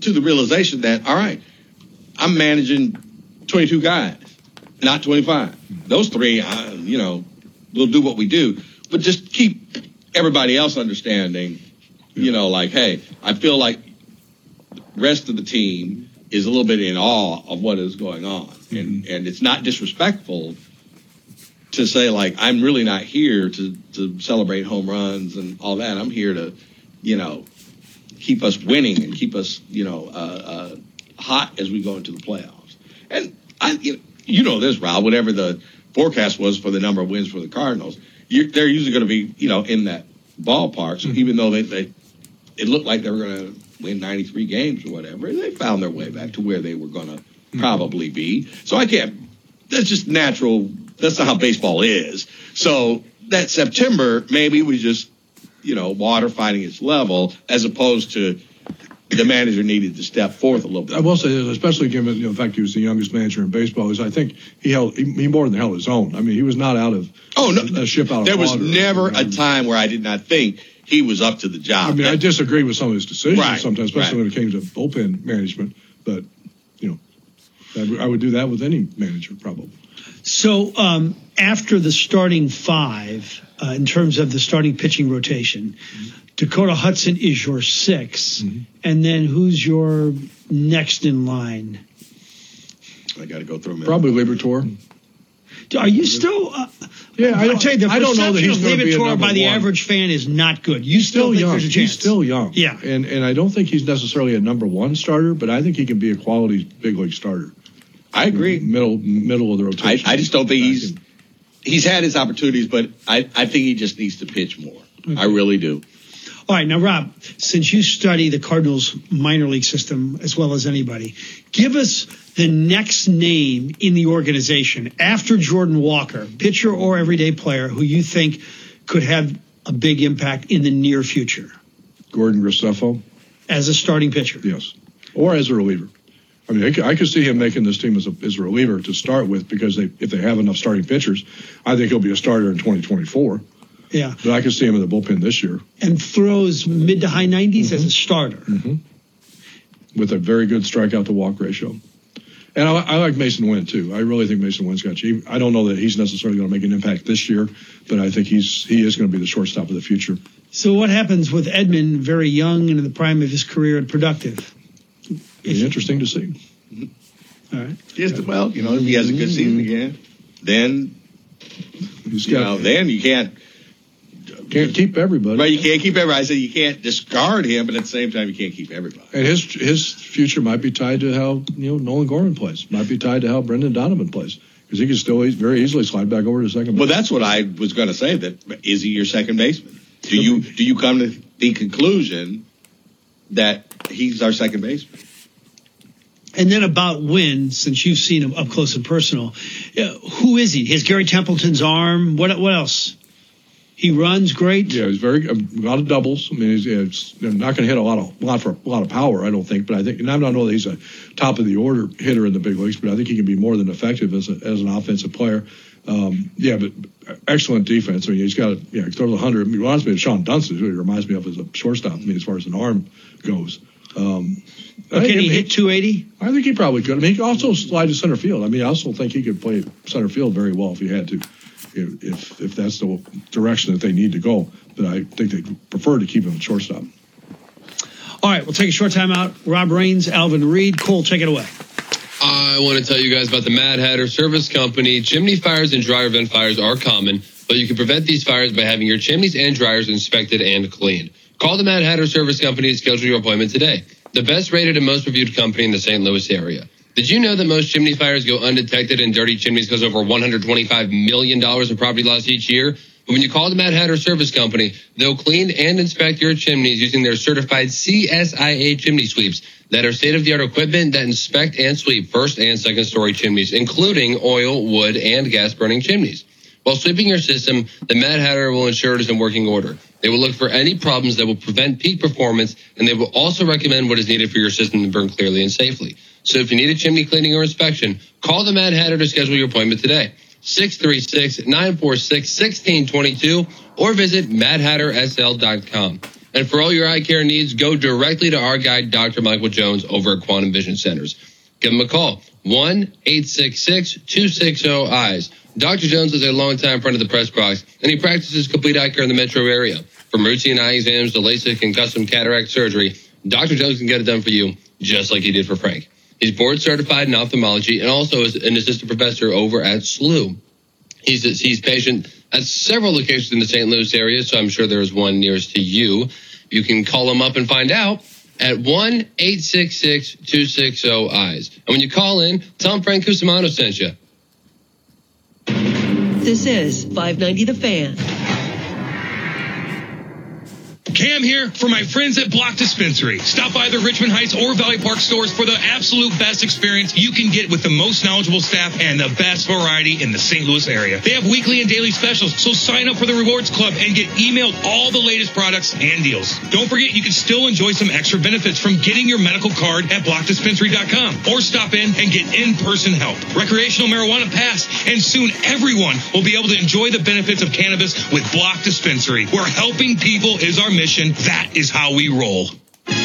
to the realization that all right, I'm managing 22 guys, not 25. Those three, uh, you know, we'll do what we do, but just keep everybody else understanding, you know, like, hey, I feel like rest of the team is a little bit in awe of what is going on, and and it's not disrespectful to say like I'm really not here to to celebrate home runs and all that. I'm here to, you know, keep us winning and keep us, you know, uh, uh, hot as we go into the playoffs. And I, you know, you know this, Rob. Whatever the forecast was for the number of wins for the Cardinals, they're usually going to be, you know, in that ballpark. So even though they, they it looked like they were going to win 93 games or whatever, they found their way back to where they were going to probably be. So I can't. That's just natural. That's not how baseball is. So that September maybe was just you know water finding its level as opposed to the manager needed to step forth a little bit. I will say this, especially given you know, the fact he was the youngest manager in baseball, is I think he held he, he more than held his own. I mean, he was not out of oh no a ship out of There was never a um, time where I did not think he was up to the job. I mean, I disagree with some of his decisions Right, sometimes, especially right. when it came to bullpen management. But you know, I would- do that with any manager probably. So um, after the starting five, uh, in terms of the starting pitching rotation, Dakota Hudson is your 6 and then who's your next in line? I got to go through him. Probably Liberatore. Are you still? Uh, Yeah, I I'll tell you, the I don't know that perception he's of gonna be a Liberatore number by the one. average fan is not good. You still, still think young. there's a chance? He's still young. Yeah. And and I don't think he's necessarily a number one starter, but I think he can be a quality big league starter. I agree. Middle middle of the rotation. I just don't think he's he's had his opportunities, but I, I think he just needs to pitch more. I really do. All right, now Rob, since you study the Cardinals minor league system as well as anybody, give us the next name in the organization after Jordan Walker, pitcher or everyday player, who you think could have a big impact in the near future Gordon Graceffo. as a starting pitcher. Yes, or as a reliever. I mean, I could, I could see him making this team as a, as a reliever to start with because they, if they have enough starting pitchers, I think he'll be a starter in 2024. Yeah, But I could see him in the bullpen this year and throws mid to high 90s as a mm-hmm. starter. Mm-hmm. with a very good strikeout to walk ratio. And I, I like Masyn Winn too. I really think Masyn Winn's got you. I don't know that he's necessarily going to make an impact this year, but I think he's he is going to be the shortstop of the future. So what happens with Edman, very young and in the prime of his career and productive? Be interesting to see. Mm-hmm. All right. Just well, you know, if he has a good season again, then He's you got- know, then you can't. Can't keep everybody. Right, you can't keep everybody. I said you can't discard him, but at the same time, you can't keep everybody. And his his future might be tied to how you know Nolan Gorman plays. Might be tied to how Brendan Donovan plays because he can still very easily slide back over to second. Base. Well, that's what I was going to say. That is he your second baseman? Do you do you come to the conclusion that he's our second baseman? And then about Winn, since you've seen him up close and personal, uh, who is he? His Gary Templeton's arm. What what else? He runs great. Yeah, he's very a lot of doubles. I mean, he's, yeah, not going to hit a lot of lot for a lot of power. I don't think, but I think, and I don't know that he's a top of the order hitter in the big leagues, but I think he can be more than effective as a, as an offensive player. Um, yeah, but excellent defense. I mean, he's got yeah, he throws a hundred. I mean, he reminds me of Shawon Dunston. Who he reminds me of as a shortstop. I mean, as far as an arm goes. Um, I Can he hit 280? I think he probably could. I mean, he could also slide to center field. I mean, I also think he could play center field very well if he had to, if if, if that's the direction that they need to go. But I think they prefer to keep him at shortstop. All right, we'll take a short time out. Rob Rains, Alvin Reid. Cole, take it away. I want to tell you guys about the Mad Hatter Service Company. Chimney fires and dryer vent fires are common, but you can prevent these fires by having your chimneys and dryers inspected and cleaned. Call the Mad Hatter Service Company to schedule your appointment today. The best rated and most reviewed company in the St. Louis area. Did you know that most chimney fires go undetected and dirty chimneys cause over $125 million in property loss each year? But when you call the Mad Hatter Service Company, they'll clean and inspect your chimneys using their certified CSIA chimney sweeps that are state of the art equipment that inspect and sweep first and second story chimneys, including oil, wood, and gas burning chimneys. While sweeping your system, the Mad Hatter will ensure it is in working order. They will look for any problems that will prevent peak performance, and they will also recommend what is needed for your system to burn clearly and safely. So if you need a chimney cleaning or inspection, call the Mad Hatter to schedule your appointment today. 636-946-1622 or visit madhatterstl.com. And for all your eye care needs, go directly to our guy, Dr. Michael Jones over at Quantum Vision Centers. Give him a call, 1-866-260-EYES. Dr. Jones is a longtime friend of the press box, and he practices complete eye care in the metro area. From routine eye exams to LASIK and custom cataract surgery, Dr. Jones can get it done for you, just like he did for Frank. He's board certified in ophthalmology and also is an assistant professor over at SLU. He's he's patient at several locations in the St. Louis area, so I'm sure there's one nearest to you. You can call him up and find out at 1-866-260-EYES. And when you call in, tell him Frank Cusimano sent you. This is 590 The Fan. Cam here for my friends at Block Dispensary. Stop by the Richmond Heights or Valley Park stores for the absolute best experience you can get with the most knowledgeable staff and the best variety in the St. Louis area. They have weekly and daily specials, so sign up for the Rewards Club and get emailed all the latest products and deals. Don't forget you can still enjoy some extra benefits from getting your medical card at blockdispensary.com or stop in and get in-person help. Recreational marijuana passed, and soon everyone will be able to enjoy the benefits of cannabis with Block Dispensary, where helping people is our mission. That is how we roll.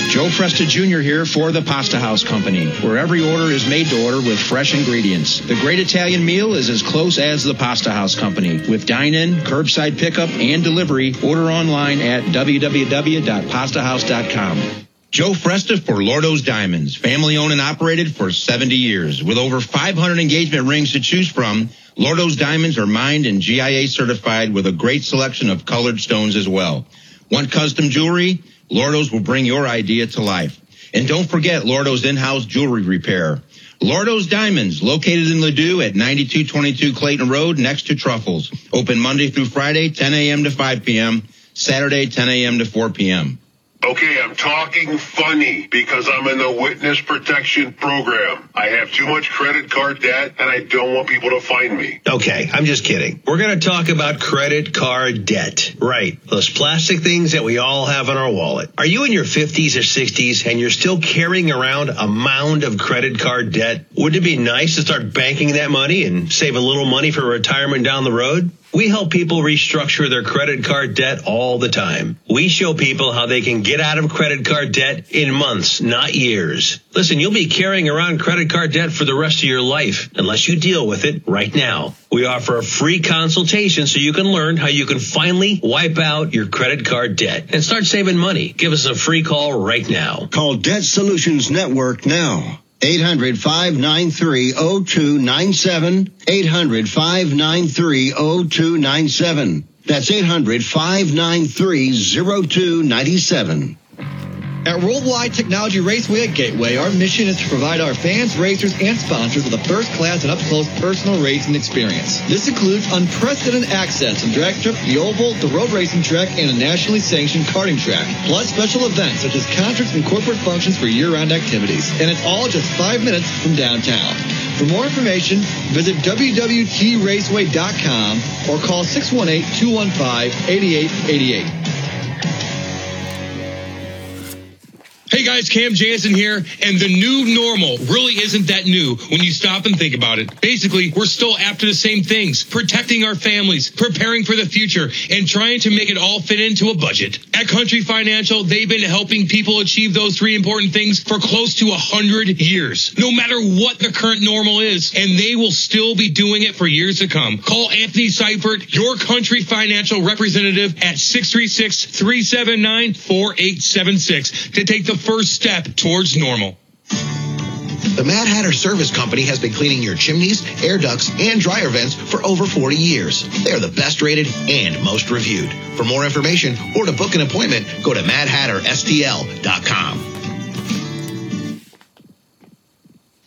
Joe Fresta Jr. here for the Pasta House Company, where every order is made to order with fresh ingredients. The great Italian meal is as close as the Pasta House Company. With dine-in, curbside pickup, and delivery, order online at www.pastahouse.com. Joe Fresta for Lordo's Diamonds, family owned and operated for 70 years. With over 500 engagement rings to choose from, Lordo's Diamonds are mined and GIA certified with a great selection of colored stones as well. Want custom jewelry? Lordo's will bring your idea to life. And don't forget Lordo's in-house jewelry repair. Lordo's Diamonds, located in Ladue at 9222 Clayton Road next to Truffles. Open Monday through Friday, 10 a.m. to 5 p.m. Saturday, 10 a.m. to 4 p.m. Okay, I'm talking funny because I'm in the witness protection program. I have too much credit card debt and I don't want people to find me. Okay, I'm just kidding. We're going to talk about credit card debt. Right. Those plastic things that we all have in our wallet. Are you in your 50s or 60s and you're still carrying around a mound of credit card debt? Wouldn't it be nice to start banking that money and save a little money for retirement down the road? We help people restructure their credit card debt all the time. We show people how they can get out of credit card debt in months, not years. Listen, you'll be carrying around credit card debt for the rest of your life unless you deal with it right now. We offer a free consultation so you can learn how you can finally wipe out your credit card debt and start saving money. Give us a free call right now. Call Debt Solutions Network now. 800 593 0297. 800 593 0297. That's 800 593 0297. At Worldwide Technology Raceway at Gateway, our mission is to provide our fans, racers, and sponsors with a first-class and up-close personal racing experience. This includes unprecedented access to drag strip, the oval, the road racing track, and a nationally sanctioned karting track, plus special events such as concerts and corporate functions for year-round activities. And it's all just five minutes from downtown. For more information, visit www.traceway.com or call 618-215-8888. Hey guys, Cam Janssen here, and the new normal really isn't that new when you stop and think about it. Basically, we're still after the same things, protecting our families, preparing for the future, and trying to make it all fit into a budget. At Country Financial, they've been helping people achieve those three important things for close to a hundred years. No matter what the current normal is, and they will still be doing it for years to come. Call Anthony Seifert, your Country Financial representative at 636-379-4876 to take the first step towards normal. The Mad Hatter Service Company has been cleaning your chimneys, air ducts, and dryer vents for over 40 years. They're the best rated and most reviewed. For more information or to book an appointment, go to madhatterstl.com.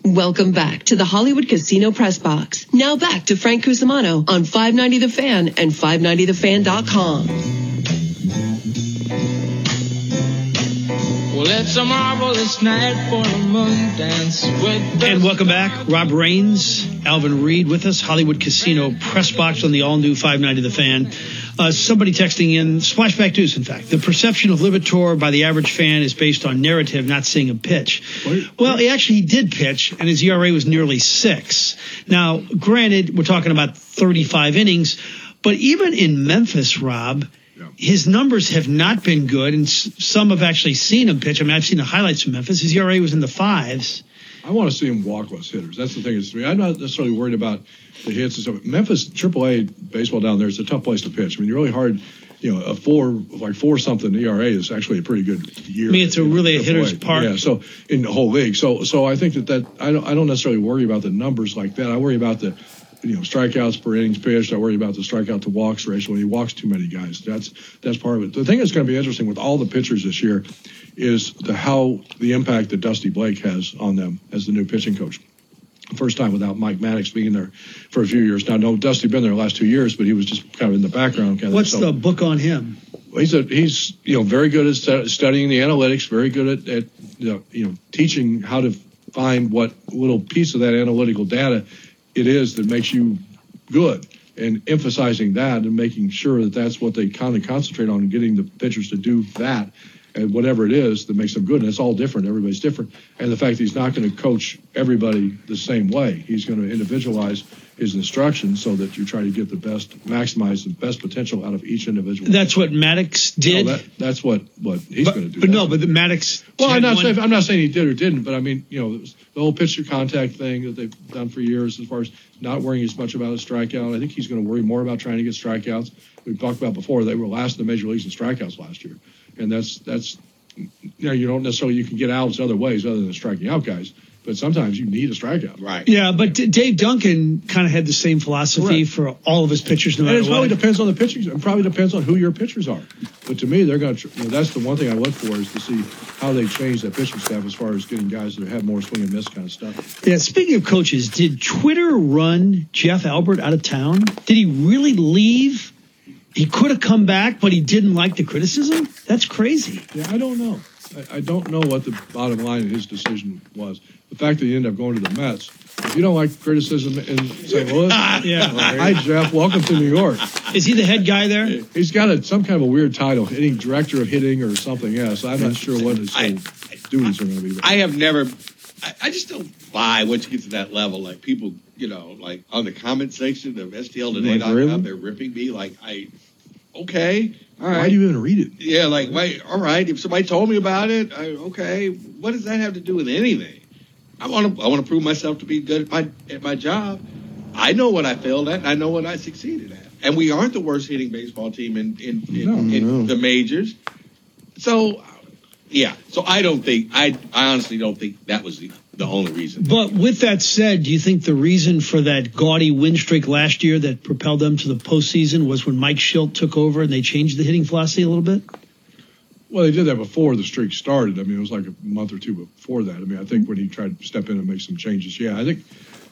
Welcome back to the Hollywood Casino Press Box. Now back to Frank Cusimano on 590 The Fan and 590thefan.com. it's a marvelous night for a moon dance with And welcome back. Rob Rains, Alvin Reid with us, Hollywood Casino Press Box on the all new 590 The Fan. Uh, somebody texting in, Splashback News, in fact. The perception of Liberatore by the average fan is based on narrative, not seeing him pitch. Well, he actually he did pitch, and his ERA was nearly six. Now, granted, we're talking about 35 innings, but even in Memphis, Rob, his numbers have not been good, and s- some have actually seen him pitch. I mean, I've seen the highlights from Memphis. His ERA was in the fives. I want to see him walk less hitters. That's the thing. Is I'm not necessarily worried about the hits and stuff. Memphis AAA baseball down there is a tough place to pitch. I mean, you're really hard. You know, a four like four something ERA is actually a pretty good year. I mean, it's a really a hitter's park. Yeah. So in the whole league. So so I think that that I don't I don't necessarily worry about the numbers like that. I worry about the you know strikeouts per innings pitched. I worry about the strikeout to walks ratio when he walks too many guys. That's that's part of it. The thing that's going to be interesting with all the pitchers this year is the how the impact that Dusty Blake has on them as the new pitching coach. First time without Mike Maddux being there for a few years. Now, no, Dusty been there the last two years, but he was just kind of in the background. Kind What's so, the book on him? he's a, he's you know very good at stu- studying the analytics, very good at, at you, know, you know teaching how to find what little piece of that analytical data it is that makes you good, and emphasizing that and making sure that that's what they kind of concentrate on getting the pitchers to do that. And whatever it is that makes them good, and it's all different. Everybody's different, and the fact that he's not going to coach everybody the same way. He's going to individualize his instructions so that you try to get the best, maximize the best potential out of each individual. That's what Maddux did. No, that, that's what what he's but, going to do. But no, but the Maddux. Well, I'm not one- saying I'm not saying he did or didn't, but I mean, you know, the whole pitcher contact thing that they've done for years, as far as not worrying as much about a strikeout. I think he's going to worry more about trying to get strikeouts. We've talked about before they were last in the major leagues in strikeouts last year, and that's that's you know you don't necessarily you can get outs other ways other than striking out guys, but sometimes you need a strikeout. Right. Yeah, but D- Dave Duncan kind of had the same philosophy Correct. for all of his pitchers, no And matter it really what. depends on the pitchers. It probably depends on who your pitchers are. But to me, they're going to. You know, that's the one thing I look for is to see how they change that pitching staff as far as getting guys that have more swing and miss kind of stuff. Yeah, speaking of coaches, did Twitter run Jeff Albert out of town? Did he really leave? He could have come back, but he didn't like the criticism? That's crazy. Yeah, I don't know. I, I don't know what the bottom line of his decision was. The fact that he ended up going to the Mets. If you don't like criticism in St. *laughs* Louis, ah, Yeah. Hi, Jeff. Welcome to New York. Is he the head guy there? He's got a, some kind of a weird title, hitting director of hitting or something else. I'm not sure what his whole duties are going to be. I have never. I, I just don't buy once you get to that level. Like people, you know, like on the comment section of STLtoday.com, really? they're ripping me. Like I, okay, all right. Why do you even read it? Yeah, like wait, all right. If somebody told me about it, I, okay. What does that have to do with anything? I want to. I want to prove myself to be good at my at my job. I know what I failed at. and I know what I succeeded at. And we aren't the worst hitting baseball team in in, in, No, in no. the majors. So, yeah. So I don't think. I I honestly don't think that was the, the only reason. But with that said, do you think the reason for that gaudy win streak last year that propelled them to the postseason was when Mike Shildt took over and they changed the hitting philosophy a little bit? Well, they did that before the streak started. I mean, it was like a month or two before that. I mean, I think when he tried to step in and make some changes, yeah, I think.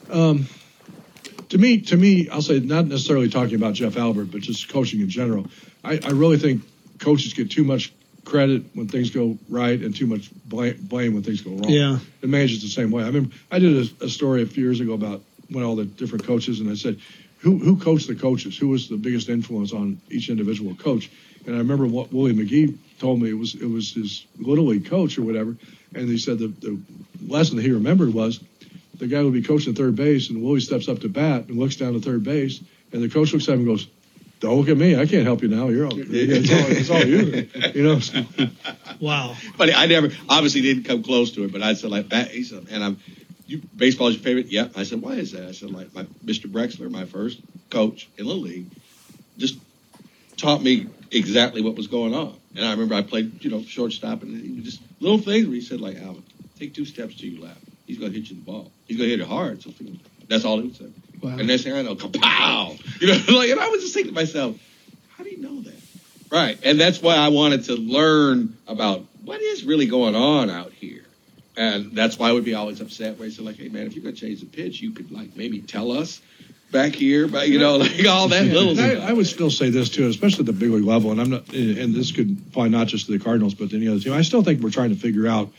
Um, to me, to me, I'll say not necessarily talking about Jeff Albert, but just coaching in general. I, I really think coaches get too much credit when things go right and too much blame, when things go wrong. Yeah. The manager's the same way. I remember I did a, a story a few years ago about when all the different coaches, and I said, who who coached the coaches? Who was the biggest influence on each individual coach? And I remember what Willie McGee told me it was it was his little league coach or whatever, and he said the, the lesson that he remembered was the guy would be coaching third base, and Willie steps up to bat and looks down to third base, and the coach looks at him and goes, "Don't look at me. I can't help you now. You're all, it's all, it's all you." You know. Wow. But I never, obviously, didn't come close to it. But I said like that. He said, and I'm, you baseball is your favorite? Yep. I said, why is that? I said like my Mr. Brexler, my first coach in the league, just taught me exactly what was going on. And I remember I played, you know, shortstop, and he just little things where he said like, Alvin, take two steps to your left. He's going to hit you the ball. He's going to hit it hard. So that's all he would say. Wow. And next thing I know, kapow! You know, *laughs* like, and I was just thinking to myself, how do you know that? Right. And that's why I wanted to learn about what is really going on out here. And that's why I would be always upset when I said, like, hey, man, if you're going to change the pitch, you could, like, maybe tell us back here, but, you know, *laughs* like all that little *laughs* I, I would still say this too, especially at the big league level, and I'm not, and this could apply not just to the Cardinals, but to any other team. I still think we're trying to figure out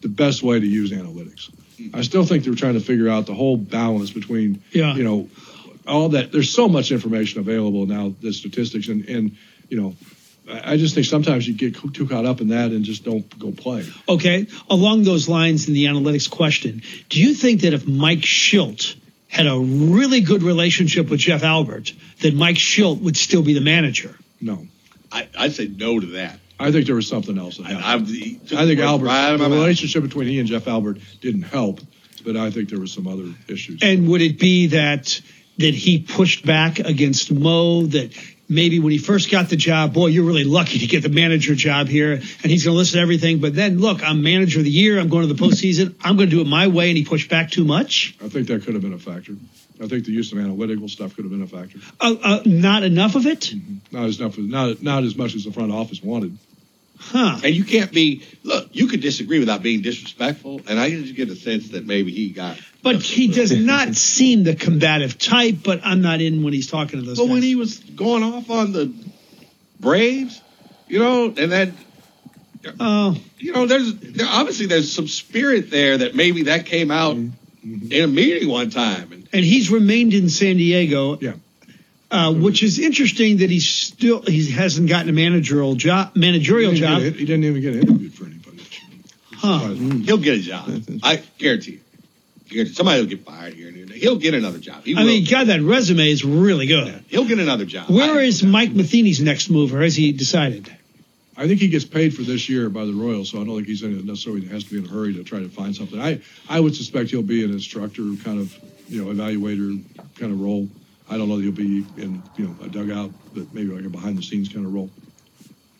the best way to use analytics. I still think they're trying to figure out the whole balance between, Yeah. you know, all that. There's so much information available now, the statistics, and and you know, I I just think sometimes you get too caught up in that and just don't go play. Okay. Along those lines in the analytics question, do you think that if Mike Shildt had a really good relationship with Jeff Albert, that Mike Shildt would still be the manager? No. I, I'd say no to that. I think there was something else. That happened. I, I, I'm, think Albert, right my the relationship between he and Jeff Albert didn't help, but I think there was some other issues. And would it be that that he pushed back against Mo that maybe when he first got the job, boy, you're really lucky to get the manager job here, and he's going to listen to everything. But then, look, I'm manager of the year. I'm going to the postseason. I'm going to do it my way, and he pushed back too much. I think that could have been a factor. I think the use of analytical stuff could have been a factor. Uh, uh, not enough of it, Not as enough, not not as much as the front office wanted. Huh? And you can't be, look, you could disagree without being disrespectful. And I just get a sense that maybe he got. But he does not seem the combative type. But I'm not in when he's talking to those. But when he was going off on the Braves, You know, and then Oh, you know, there's there, obviously there's some spirit there that maybe that came out Mm-hmm. in a meeting one time. And and he's remained in San Diego. Yeah. Uh, which is interesting that he's still he hasn't gotten a managerial job managerial he, didn't job. get, he didn't even get interviewed for anybody. Huh. he'll get a job. I guarantee you. Somebody will get fired here and there. He'll get another job. He I will. mean, God, that resume is really good. he'll get another job. Where is Mike Matheny's next move, or has he decided? I think he gets paid for this year by the Royals, so I don't think he's in necessarily has to be in a hurry to try to find something. I, I would suspect he'll be an instructor kind of, you know, evaluator kind of role. I don't know that he'll be in, you know, a dugout, but maybe like a behind the scenes kind of role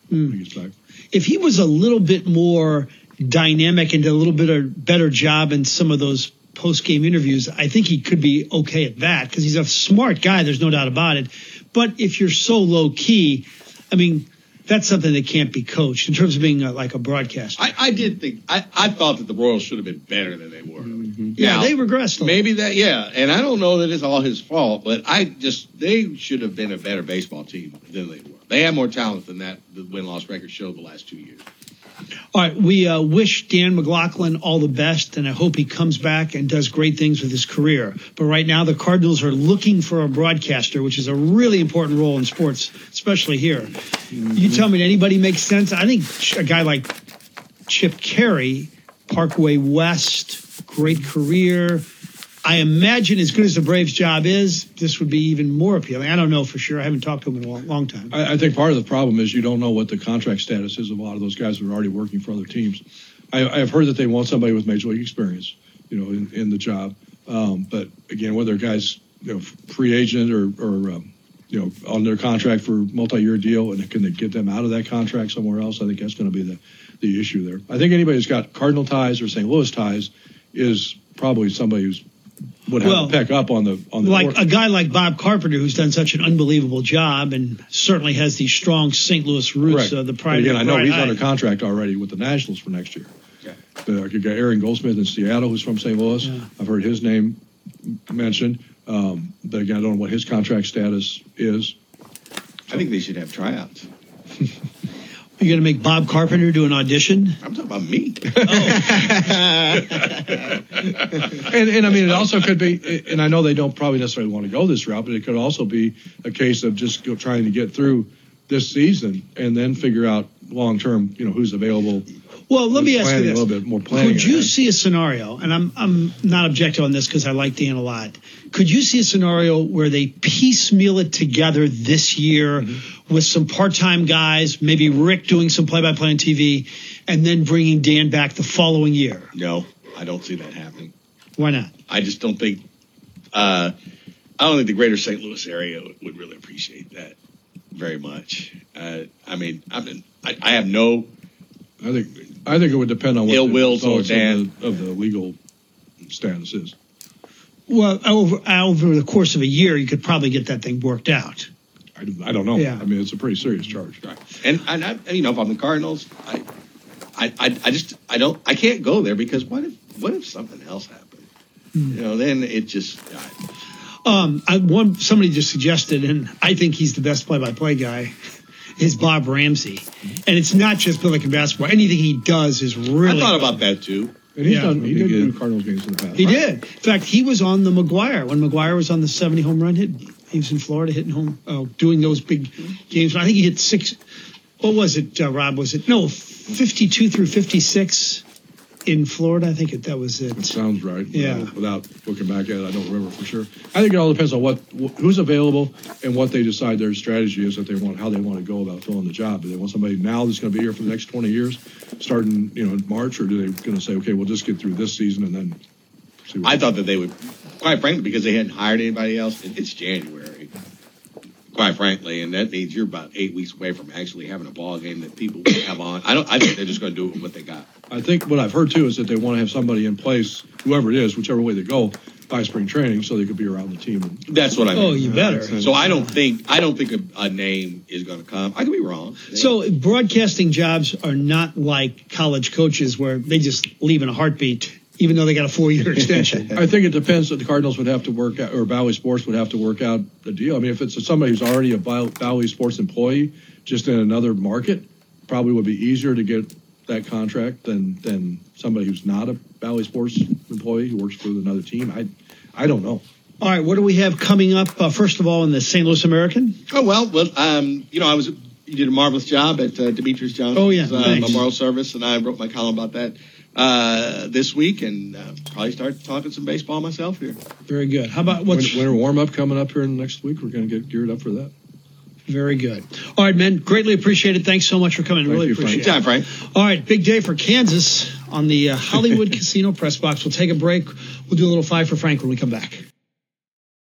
hmm. when he gets back. If he was a little bit more dynamic and did a little bit of better job in some of those post game interviews, I think he could be okay at that because he's a smart guy. There's no doubt about it. But if you're so low key, I mean, that's something that can't be coached in terms of being a, like a broadcaster. I, I did think I, I thought that the Royals should have been better than they were. Mm-hmm. Yeah, Now, they regressed. A Maybe that, yeah, and I don't know that it's all his fault, but I just they should have been a better baseball team than they were. They had more talent than that. The win loss record showed the last two years. All right, we uh, wish Dan McLaughlin all the best, and I hope he comes back and does great things with his career. But right now, the Cardinals are looking for a broadcaster, which is a really important role in sports, especially here. You tell me, anybody makes sense? I think a guy like Chip Caray, Parkway West, great career. I imagine, as good as the Braves' job is, this would be even more appealing. I don't know for sure. I haven't talked to him in a long, long time. I, I think part of the problem is you don't know what the contract status is of a lot of those guys who are already working for other teams. I, I've heard that they want somebody with major league experience, you know, in, in the job. Um, but again, whether guys, you know, free agent or, or um, you know, on their contract for multi-year deal, and can they get them out of that contract somewhere else? I think that's going to be the the issue there. I think anybody who's got Cardinal ties or St. Louis ties is probably somebody who's would have Well, to pick up on the on the like court. a guy like Bob Carpenter, who's done such an unbelievable job and certainly has these strong St. Louis roots. Correct. Uh, the But pride. again, I know he's eye. under contract already with the Nationals for next year. Yeah. The, I could get Aaron Goldsmith in Seattle, who's from St. Louis. I've heard his name mentioned. Um, but again, I don't know what his contract status is. I think they should have tryouts. *laughs* You're going to make Bob Carpenter do an audition? I'm talking about me. *laughs* Oh. and, and I mean, it also could be, and I know they don't probably necessarily want to go this route, but it could also be a case of just go, trying to get through this season and then figure out long term, you know, who's available. Well, let me ask you planning this: a little bit more planning. Could you ahead. see a scenario? And I'm I'm not objective on this because I like Dan a lot. Could you see a scenario where they piecemeal it together this year Mm-hmm. with some part-time guys, maybe Rick doing some play-by-play on TV, and then bringing Dan back the following year? No, I don't see that happening. Why not? I just don't think. Uh, I don't think the greater St. Louis area would really appreciate that very much. Uh, I mean, I mean, I, I have no I think I think it would depend on what Ill the will results toward Dan. of the, of the legal status is. Well, over over the course of a year, you could probably get that thing worked out. I, I don't know. Yeah. I mean, it's a pretty serious charge. And and I, and, you know, if I'm the Cardinals, I, I, I, I just I don't I can't go there because what if what if something else happened? You know, then it just Um, I, one somebody just suggested, and I think he's the best play-by-play guy. Is Bob Ramsey, and it's not just Billiken basketball. Anything he does is really. I thought about that too. And he's Yeah. done. He He did did. do Cardinals games in the past. He did. In fact, he was on the McGwire when McGwire was on the 70 home run hit. He was in Florida hitting home, uh, doing those big games. I think he hit six. What was it, uh, Rob? Was it no 52 through 56 in Florida? I think it, that was That it. sounds right. Yeah. Without, without looking back at it, I don't remember for sure. I think it all depends on what who's available and what they decide their strategy is that they want, how they want to go about filling the job. Do they want somebody now that's going to be here for the next 20 years, starting you know in March, or do they going to say, okay, we'll just get through this season and then see what I thought that they would, quite frankly, because they hadn't hired anybody else. It, it's January, quite frankly, and that means you're about eight weeks away from actually having a ball game that people have on. I don't. I think they're just going to do it with what they got. I think what I've heard too is that they want to have somebody in place, whoever it is, whichever way they go, by spring training, so they could be around the team. That's what I oh, mean. Oh, you better. So I don't think I don't think a, a name is going to come. I could be wrong. So broadcasting jobs are not like college coaches where they just leave in a heartbeat, even though they got a four-year *laughs* extension. I think it depends that the Cardinals would have to work out, or Bally Sports would have to work out the deal. I mean, if it's somebody who's already a Val- Bally Sports employee, just in another market, probably would be easier to get that contract than than somebody who's not a Bally Sports employee who works for another team. I I don't know. All right, what do we have coming up? Uh, first of all, in the St. Louis American. Oh well, well, um, you know, I was you did a marvelous job at uh, Demetrious Johnson's Oh, yeah, uh, memorial service, and I wrote my column about that uh, this week, and uh, probably start talking some baseball myself here. Very good. How about what's winter, winter warm up coming up here in the next week? We're going to get geared up for that. Very good. All right, men. Greatly appreciate it. Thanks so much for coming. Thank really you, appreciate Anytime, it. Frank. All right, big day for Kansas on the uh, Hollywood *laughs* Casino press box. We'll take a break. We'll do a little five for Frank when we come back.